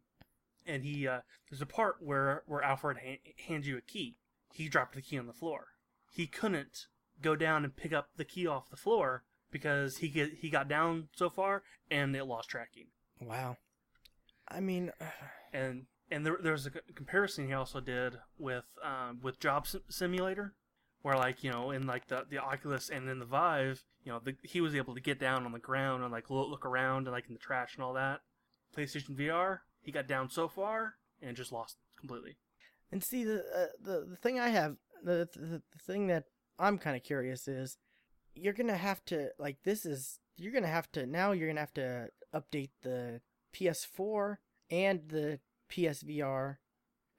and he uh, there's a part where where Alfred ha- hands you a key. He dropped the key on the floor. He couldn't go down and pick up the key off the floor because he get, he got down so far and it lost tracking. wow i mean and and there, there was a comparison he also did with um, with Job Simulator, where like you know in like the the Oculus and in the Vive, you know the, he was able to get down on the ground and like look, look around and like in the trash and all that. PlayStation VR, he got down so far and just lost completely. And see the uh, the the thing I have the the, the thing that I'm kind of curious is you're gonna have to like this is you're gonna have to now you're gonna have to update the PS4 and the PSVR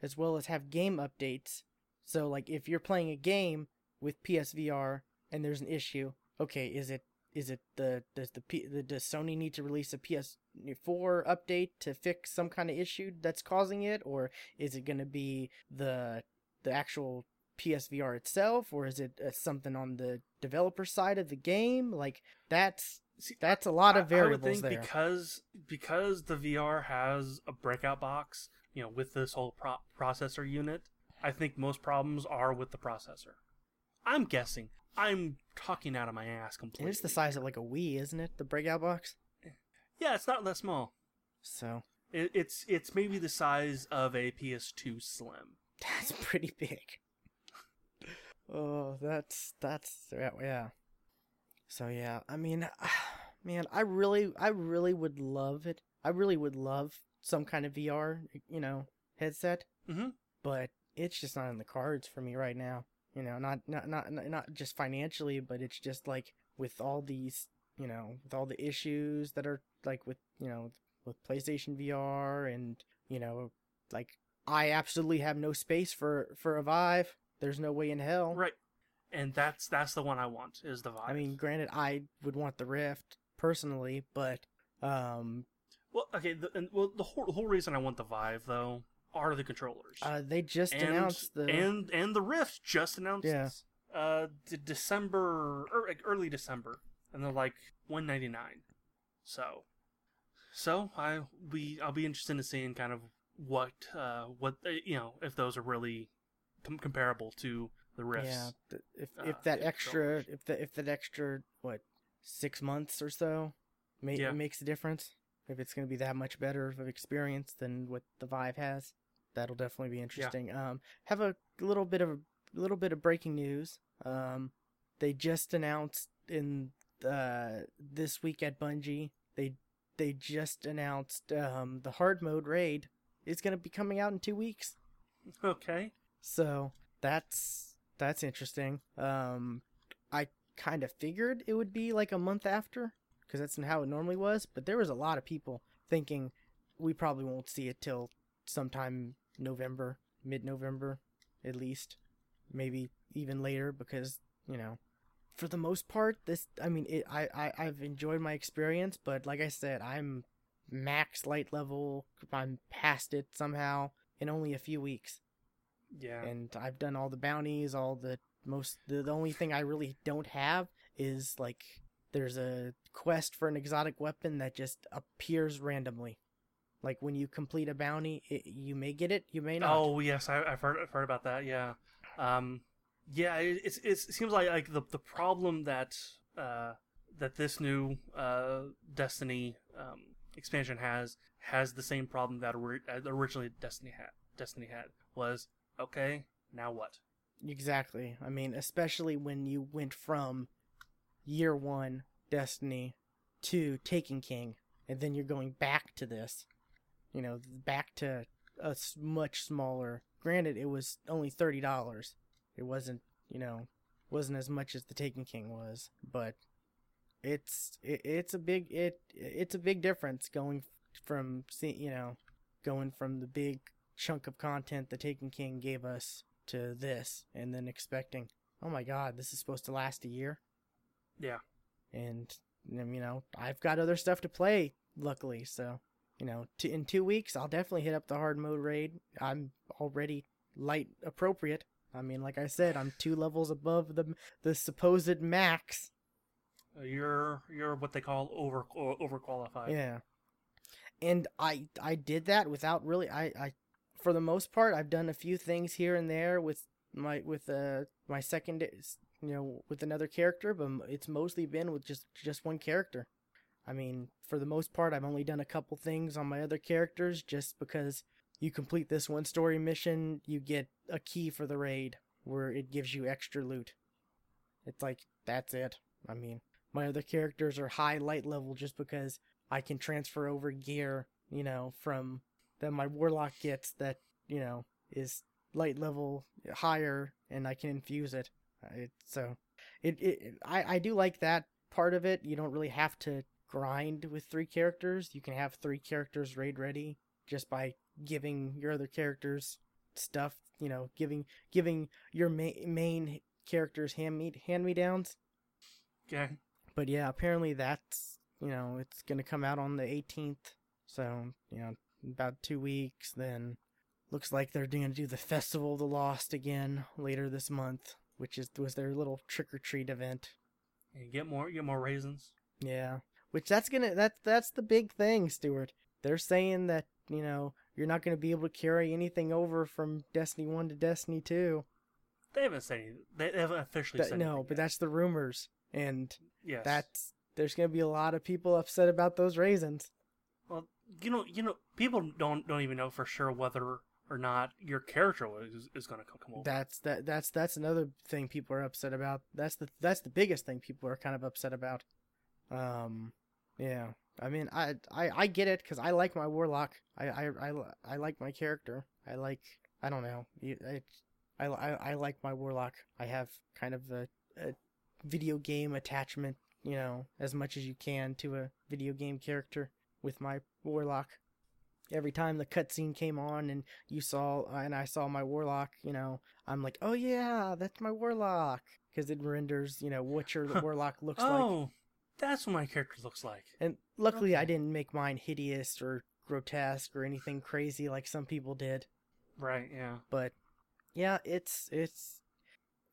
as well as have game updates. So like if you're playing a game with PSVR and there's an issue, okay, is it is it the does the, P, the does Sony need to release a PS4 update to fix some kind of issue that's causing it or is it going to be the the actual PSVR itself or is it uh, something on the developer side of the game like that's See, that's a lot of variables I would think there because because the VR has a breakout box, you know, with this whole pro- processor unit. I think most problems are with the processor. I'm guessing. I'm talking out of my ass completely. it's the size of like a Wii isn't it the breakout box Yeah, it's not that small. so It, it's it's maybe the size of a PS2 Slim. that's pretty big oh that's that's yeah, yeah. So yeah i mean man i really i really would love it. I really would love some kind of vr you know headset. Mm-hmm. but it's just not in the cards for me right now. You know not not not not not just financially but it's just like with all these you know with all the issues that are like with you know with PlayStation VR and you know like I absolutely have no space for for a Vive there's no way in hell Right. And that's that's the one I want is the Vive. I mean granted I would want the Rift personally but um well, okay. The, and, well, the whole, the whole reason I want the Vive though are the controllers. uh they just and, announced the and and the Rift just announced Yeah. uh December or like early December and they're like 199 so so I we I'll be interested in seeing kind of what uh what uh, you know if those are really comparable to the Rifts Yeah, th- if uh, if that yeah, extra controllers. if that if that extra what six months or so ma- Yeah. makes a difference. If it's going to be that much better of an experience than what the Vive has, that'll definitely be interesting. Yeah. Um, have a little bit of a little bit of breaking news. Um, they just announced in uh this week at Bungie they they just announced um the hard mode raid is going to be coming out in two weeks. okay So that's that's interesting. Um, I kind of figured it would be like a month after because that's how it normally was. But there was a lot of people thinking we probably won't see it till sometime November, mid-November, at least, maybe even later because you know. For the most part, this I mean, it, I, I I've enjoyed my experience, but like I said, I'm max light level. I'm past it somehow in only a few weeks yeah and I've done all the bounties, all the most the, the only thing I really don't have is like there's a quest for an exotic weapon that just appears randomly. Like when you complete a bounty, it, you may get it, you may not. Oh yes, I, have heard I've heard about that. Yeah, um, yeah. It, it's, it seems like like the the problem that uh, that this new uh, Destiny um, expansion has has the same problem that ori- uh, originally Destiny had. Destiny had was okay. Now what? Exactly. I mean, especially when you went from year one Destiny to Taken King, and then you're going back to this. You know, back to a much smaller. Granted, it was only thirty dollars. It wasn't, you know, wasn't as much as the Taken King was, but it's it, it's a big it it's a big difference going from you know going from the big chunk of content the Taken King gave us to this and then expecting oh my god this is supposed to last a year? Yeah. And you know I've got other stuff to play luckily so you know t- in 2 weeks I'll definitely hit up the hard mode raid. I'm already light appropriate. I mean like I said I'm 2 levels above the the supposed max. Uh, you're you're what they call over overqualified. Yeah, and I I did that without really I I for the most part I've done a few things here and there with my with uh my second you know with another character, but it's mostly been with just just one character. I mean, for the most part, I've only done a couple things on my other characters just because you complete this one story mission, you get a key for the raid where it gives you extra loot. It's like that's it. I mean, my other characters are high light level just because I can transfer over gear, you know, from that my warlock gets that, you know, is light level higher and I can infuse it. Uh, it so it, it I, I do like that part of it. You don't really have to grind with three characters. You can have three characters raid ready just by giving your other characters stuff, you know, giving giving your ma- main characters hand me hand me downs. Okay but yeah, apparently that's you know it's gonna come out on the 18th, so you know about two weeks. Then looks like they're gonna do the Festival of the Lost again later this month, which is was their little trick or treat event. And get more, get more raisins. Yeah, which that's gonna that's that's the big thing, Stuart. They're saying that you know you're not gonna be able to carry anything over from Destiny One to Destiny Two. They haven't said anything. They haven't officially that, said no, but yet. that's the rumors and yes. that's there's going to be a lot of people upset about those raisins. Well, you know, you know, people don't don't even know for sure whether or not your character is, is going to come over. That's that that's that's another thing people are upset about. That's the that's the biggest thing people are kind of upset about. Um, yeah. I mean, I I, I get it because I like my warlock. I, I I I like my character. I like I don't know. I I I, like my warlock. I have kind of a, a video game attachment, you know, as much as you can to a video game character with my warlock. Every time the cutscene came on and you saw and I saw my warlock, you know, I'm like, oh yeah, that's my warlock because it renders, you know, what your warlock looks oh, like. Oh, that's what my character looks like. And luckily, okay. I didn't make mine hideous or grotesque or anything crazy like some people did. Right. Yeah. But yeah, it's it's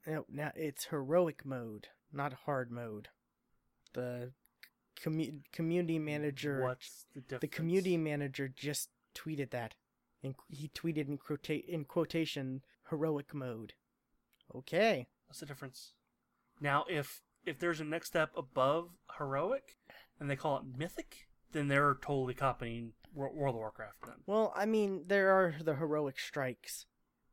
you know, now it's heroic mode not hard mode. The commu- community manager. What's the difference? The community manager just tweeted that, and he tweeted in, quota- in quotation heroic mode. Okay. What's the difference? Now, if if there's a next step above heroic, and they call it mythic, then they're totally copying World of Warcraft. Then. Well, I mean, there are the heroic strikes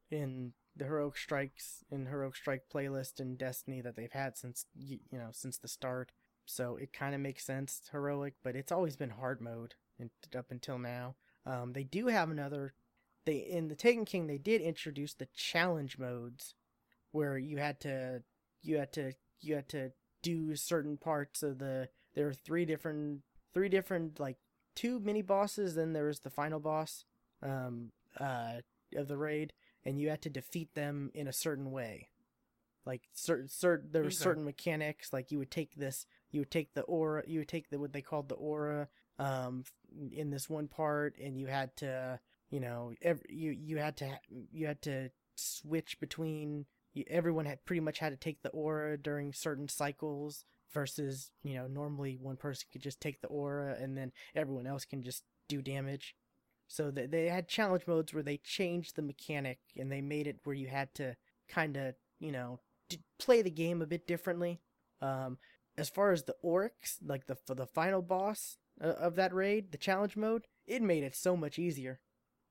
in the heroic strikes and heroic strike playlist in Destiny that they've had since you know since the start. So it kind of makes sense heroic, but it's always been hard mode up until now. Um, they do have another. They in the Taken King they did introduce the challenge modes, where you had to you had to you had to do certain parts of the. There were three different three different like two mini bosses. Then there was the final boss um, uh, of the raid, and you had to defeat them in a certain way. Like certain, certain there were okay. certain mechanics. Like you would take this, you would take the aura, you would take the what they called the aura, um, in this one part, and you had to, you know, every, you you had to you had to switch between everyone had pretty much had to take the aura during certain cycles versus you know normally one person could just take the aura and then everyone else can just do damage. So they, they had challenge modes where they changed the mechanic and they made it where you had to kind of you know play the game a bit differently. Um, as far as the Oryx like the the final boss uh, of that raid the challenge mode it made it so much easier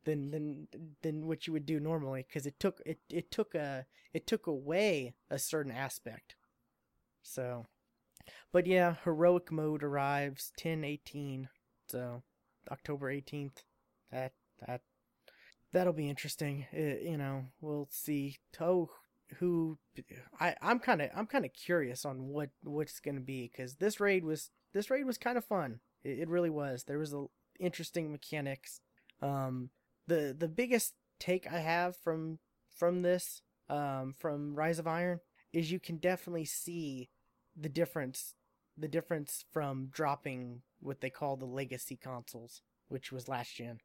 than than than what you would do normally because it took it it took a it took away a certain aspect. So but yeah heroic mode arrives 10 18 so october 18th that that that'll be interesting. It- you know we'll see. Oh who i i'm kind of i'm kind of curious on what what's gonna be because this raid was this raid was kind of fun. It, it really was. There was a interesting mechanics. Um the the biggest take I have from from this um from Rise of Iron is you can definitely see the difference the difference from dropping what they call the legacy consoles, which was last gen.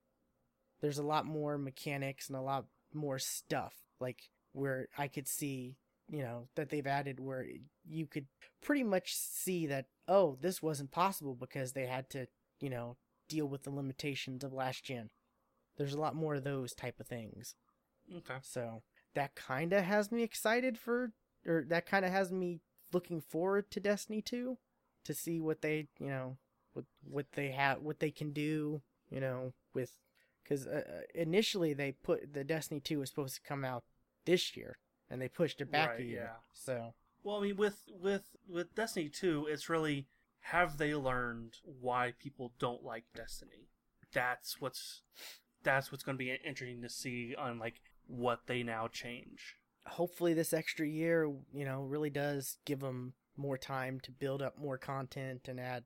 There's a lot more mechanics and a lot more stuff. Like where I could see, you know, that they've added where you could pretty much see that oh, this wasn't possible because they had to, you know, deal with the limitations of last gen there's a lot more of those type of things. Okay. So that kind of has me excited for, or that kind of has me looking forward to Destiny 2 to see what they, you know, what what they have, what they can do, you know, with because uh, uh, initially they put the Destiny 2 was supposed to come out this year, and they pushed it back Right, a year. yeah. So Well, I mean, with with with Destiny two, it's really have they learned why people don't like Destiny? That's what's that's what's going to be interesting to see on like what they now change. hopefully this extra year, you know, really does give them more time to build up more content and add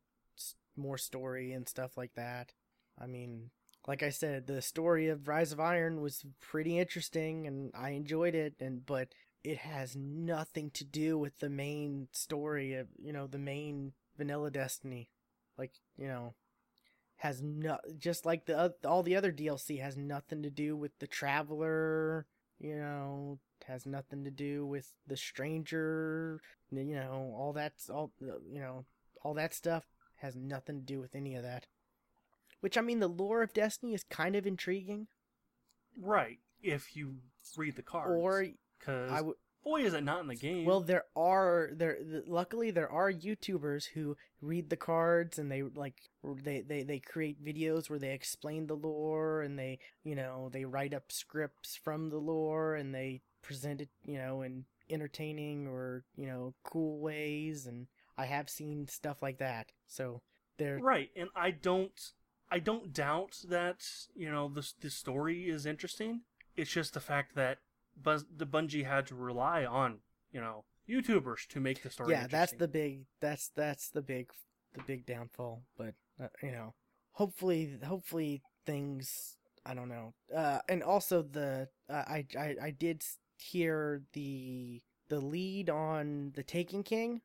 more story and stuff like that. I mean, like I said, the story of Rise of Iron was pretty interesting and I enjoyed it and but it has nothing to do with the main story of, you know, the main vanilla Destiny. Like, you know, has no just like the all the other DLC has nothing to do with the traveler, you know, has nothing to do with the stranger, you know, all that's all you know, all that stuff has nothing to do with any of that. Which I mean the lore of Destiny is kind of intriguing Right. If you read the cards, or because would boy is it not in the game. Well, there are there. Luckily, there are YouTubers who read the cards and they like they they they create videos where they explain the lore and they you know they write up scripts from the lore and they present it you know in entertaining or you know cool ways and I have seen stuff like that. So there, right, and I don't I don't doubt that you know the the story is interesting. It's just the fact that Buzz, the Bungie had to rely on you know YouTubers to make the story. yeah, that's the big that's that's the big the big downfall. But uh, you know, hopefully, hopefully things I don't know. Uh, and also the uh, I I I did hear the the lead on the Taken King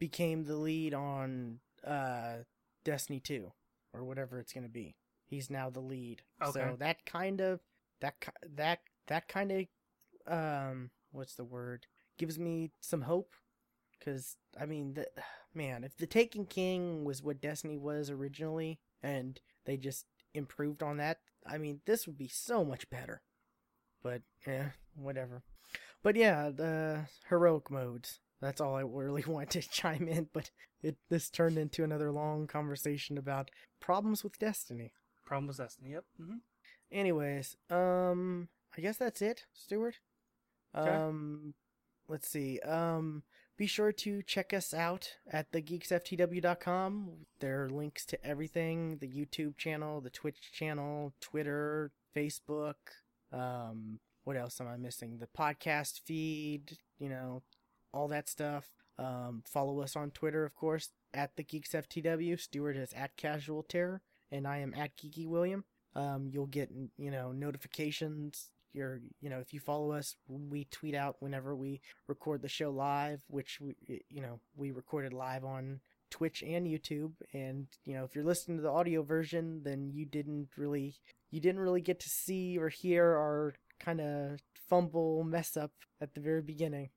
became the lead on uh Destiny two or whatever it's gonna be. He's now the lead. Okay. So that kind of that that that kind of um what's the word gives me some hope because I mean, the, man, if the Taken King was what Destiny was originally, and they just improved on that, I mean, this would be so much better. But yeah, whatever. But yeah, the heroic modes. That's all I really want to chime in. But it this turned into another long conversation about problems with Destiny. problem with Destiny. Yep. hmm Anyways, um, I guess that's it, Stuart. Okay. Um, let's see. Um, be sure to check us out at thegeeksftw.com. There are links to everything: the YouTube channel, the Twitch channel, Twitter, Facebook. Um, what else am I missing? The podcast feed. You know, all that stuff. Um, follow us on Twitter, of course, at the Geeks FTW. Stuart is at Casual Terror, and I am at Geeky William. Um, you'll get you know notifications. Your you know if you follow us, we tweet out whenever we record the show live, which we you know we recorded live on Twitch and YouTube. And you know if you're listening to the audio version, then you didn't really you didn't really get to see or hear our kind of fumble mess up at the very beginning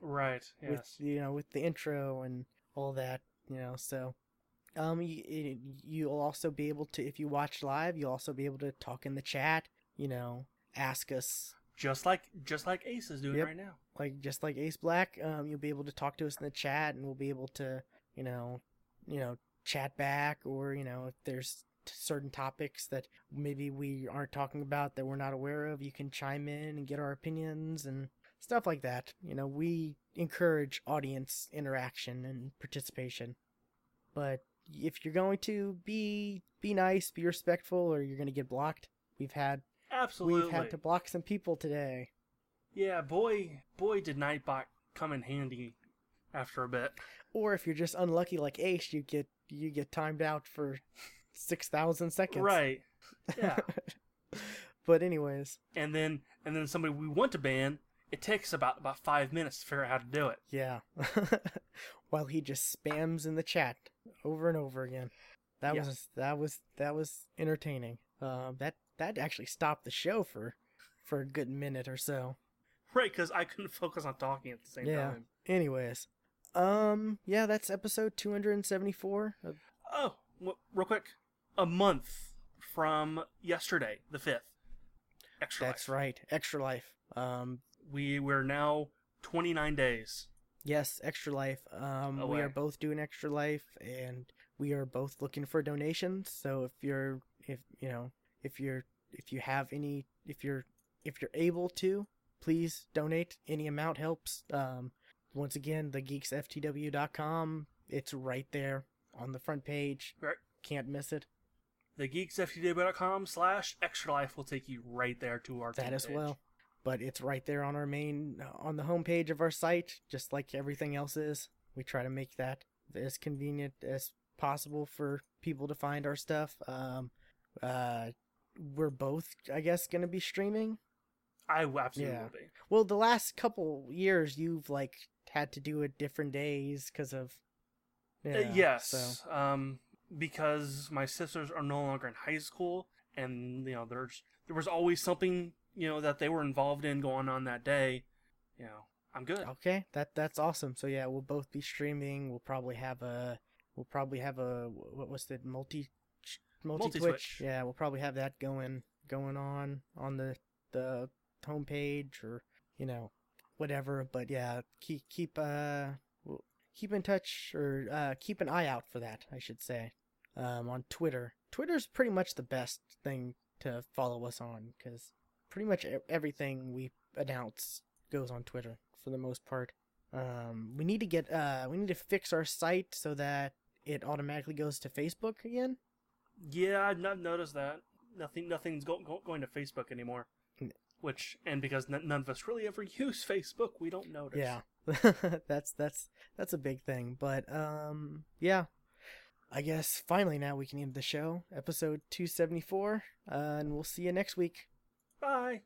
Right. Yes. with you know with the intro and all that you know so um you, you'll also be able to if you watch live you'll also be able to talk in the chat you know ask us just like just like Ace is doing Yep. right now. like just like Ace Black, um, you'll be able to talk to us in the chat, and we'll be able to, you know, you know, chat back, or you know, if there's certain topics that maybe we aren't talking about that we're not aware of, you can chime in and get our opinions and stuff like that. You know, we encourage audience interaction and participation, but if you're going to be be nice, be respectful, or you're going to get blocked. We've had Absolutely. we've had to block some people today. Yeah, boy, boy, did Nightbot come in handy after a bit. Or if you're just unlucky like Ace, you get you get timed out for six thousand seconds. Right. Yeah. but anyways, and then and then somebody we want to ban, it takes about about five minutes to figure out how to do it. yeah. While he just spams in the chat over and over again. That Yeah. was that was that was entertaining. Uh, that that actually stopped the show for for a good minute or so. Right, because I couldn't focus on talking at the same Yeah. time. Anyways, um, yeah, that's episode two hundred and seventy four. Oh, w- real quick, a month from yesterday, the fifth. Extra That's life. right, extra life. Um, We we're now twenty nine days. Yes, Extra Life. Um, we are both doing Extra Life, and we are both looking for donations. So if you're, if you know, if you're, if you have any, if you're, if you're able to, please donate. Any amount helps. Um, once again, the geeksftw.com. It's right there on the front page. Right. Can't miss it. TheGeeksFTW.com slash extra life will take you right there to our That as page. well. But it's right there on our main, on the homepage of our site, just like everything else is. We try to make that as convenient as possible for people to find our stuff. Um, uh, we're both, I guess, going to be streaming. I absolutely Yeah. will be. Well, the last couple years, you've like had to do it different days because of. Uh, yes, So um, because my sisters are no longer in high school, and you know, there's there was always something you know that they were involved in going on that day. You know, I'm good. Okay, that that's awesome. So yeah, we'll both be streaming. We'll probably have a we'll probably have a what was it multi multi. Twitch. Yeah, we'll probably have that going going on on the the homepage or you know whatever. But yeah, keep keep uh keep in touch or uh keep an eye out for that. I should say um on Twitter. Twitter's pretty much the best thing to follow us on because pretty much everything we announce goes on Twitter for the most part. Um, we need to get uh, we need to fix our site so that it automatically goes to Facebook again. Yeah, I've not noticed that. Nothing, nothing's go- go- going to Facebook anymore. Which, and because n- none of us really ever use Facebook, we don't notice. Yeah, that's that's that's a big thing. But um, yeah, I guess finally now we can end the show, episode two seventy four, uh, and we'll see you next week. Bye.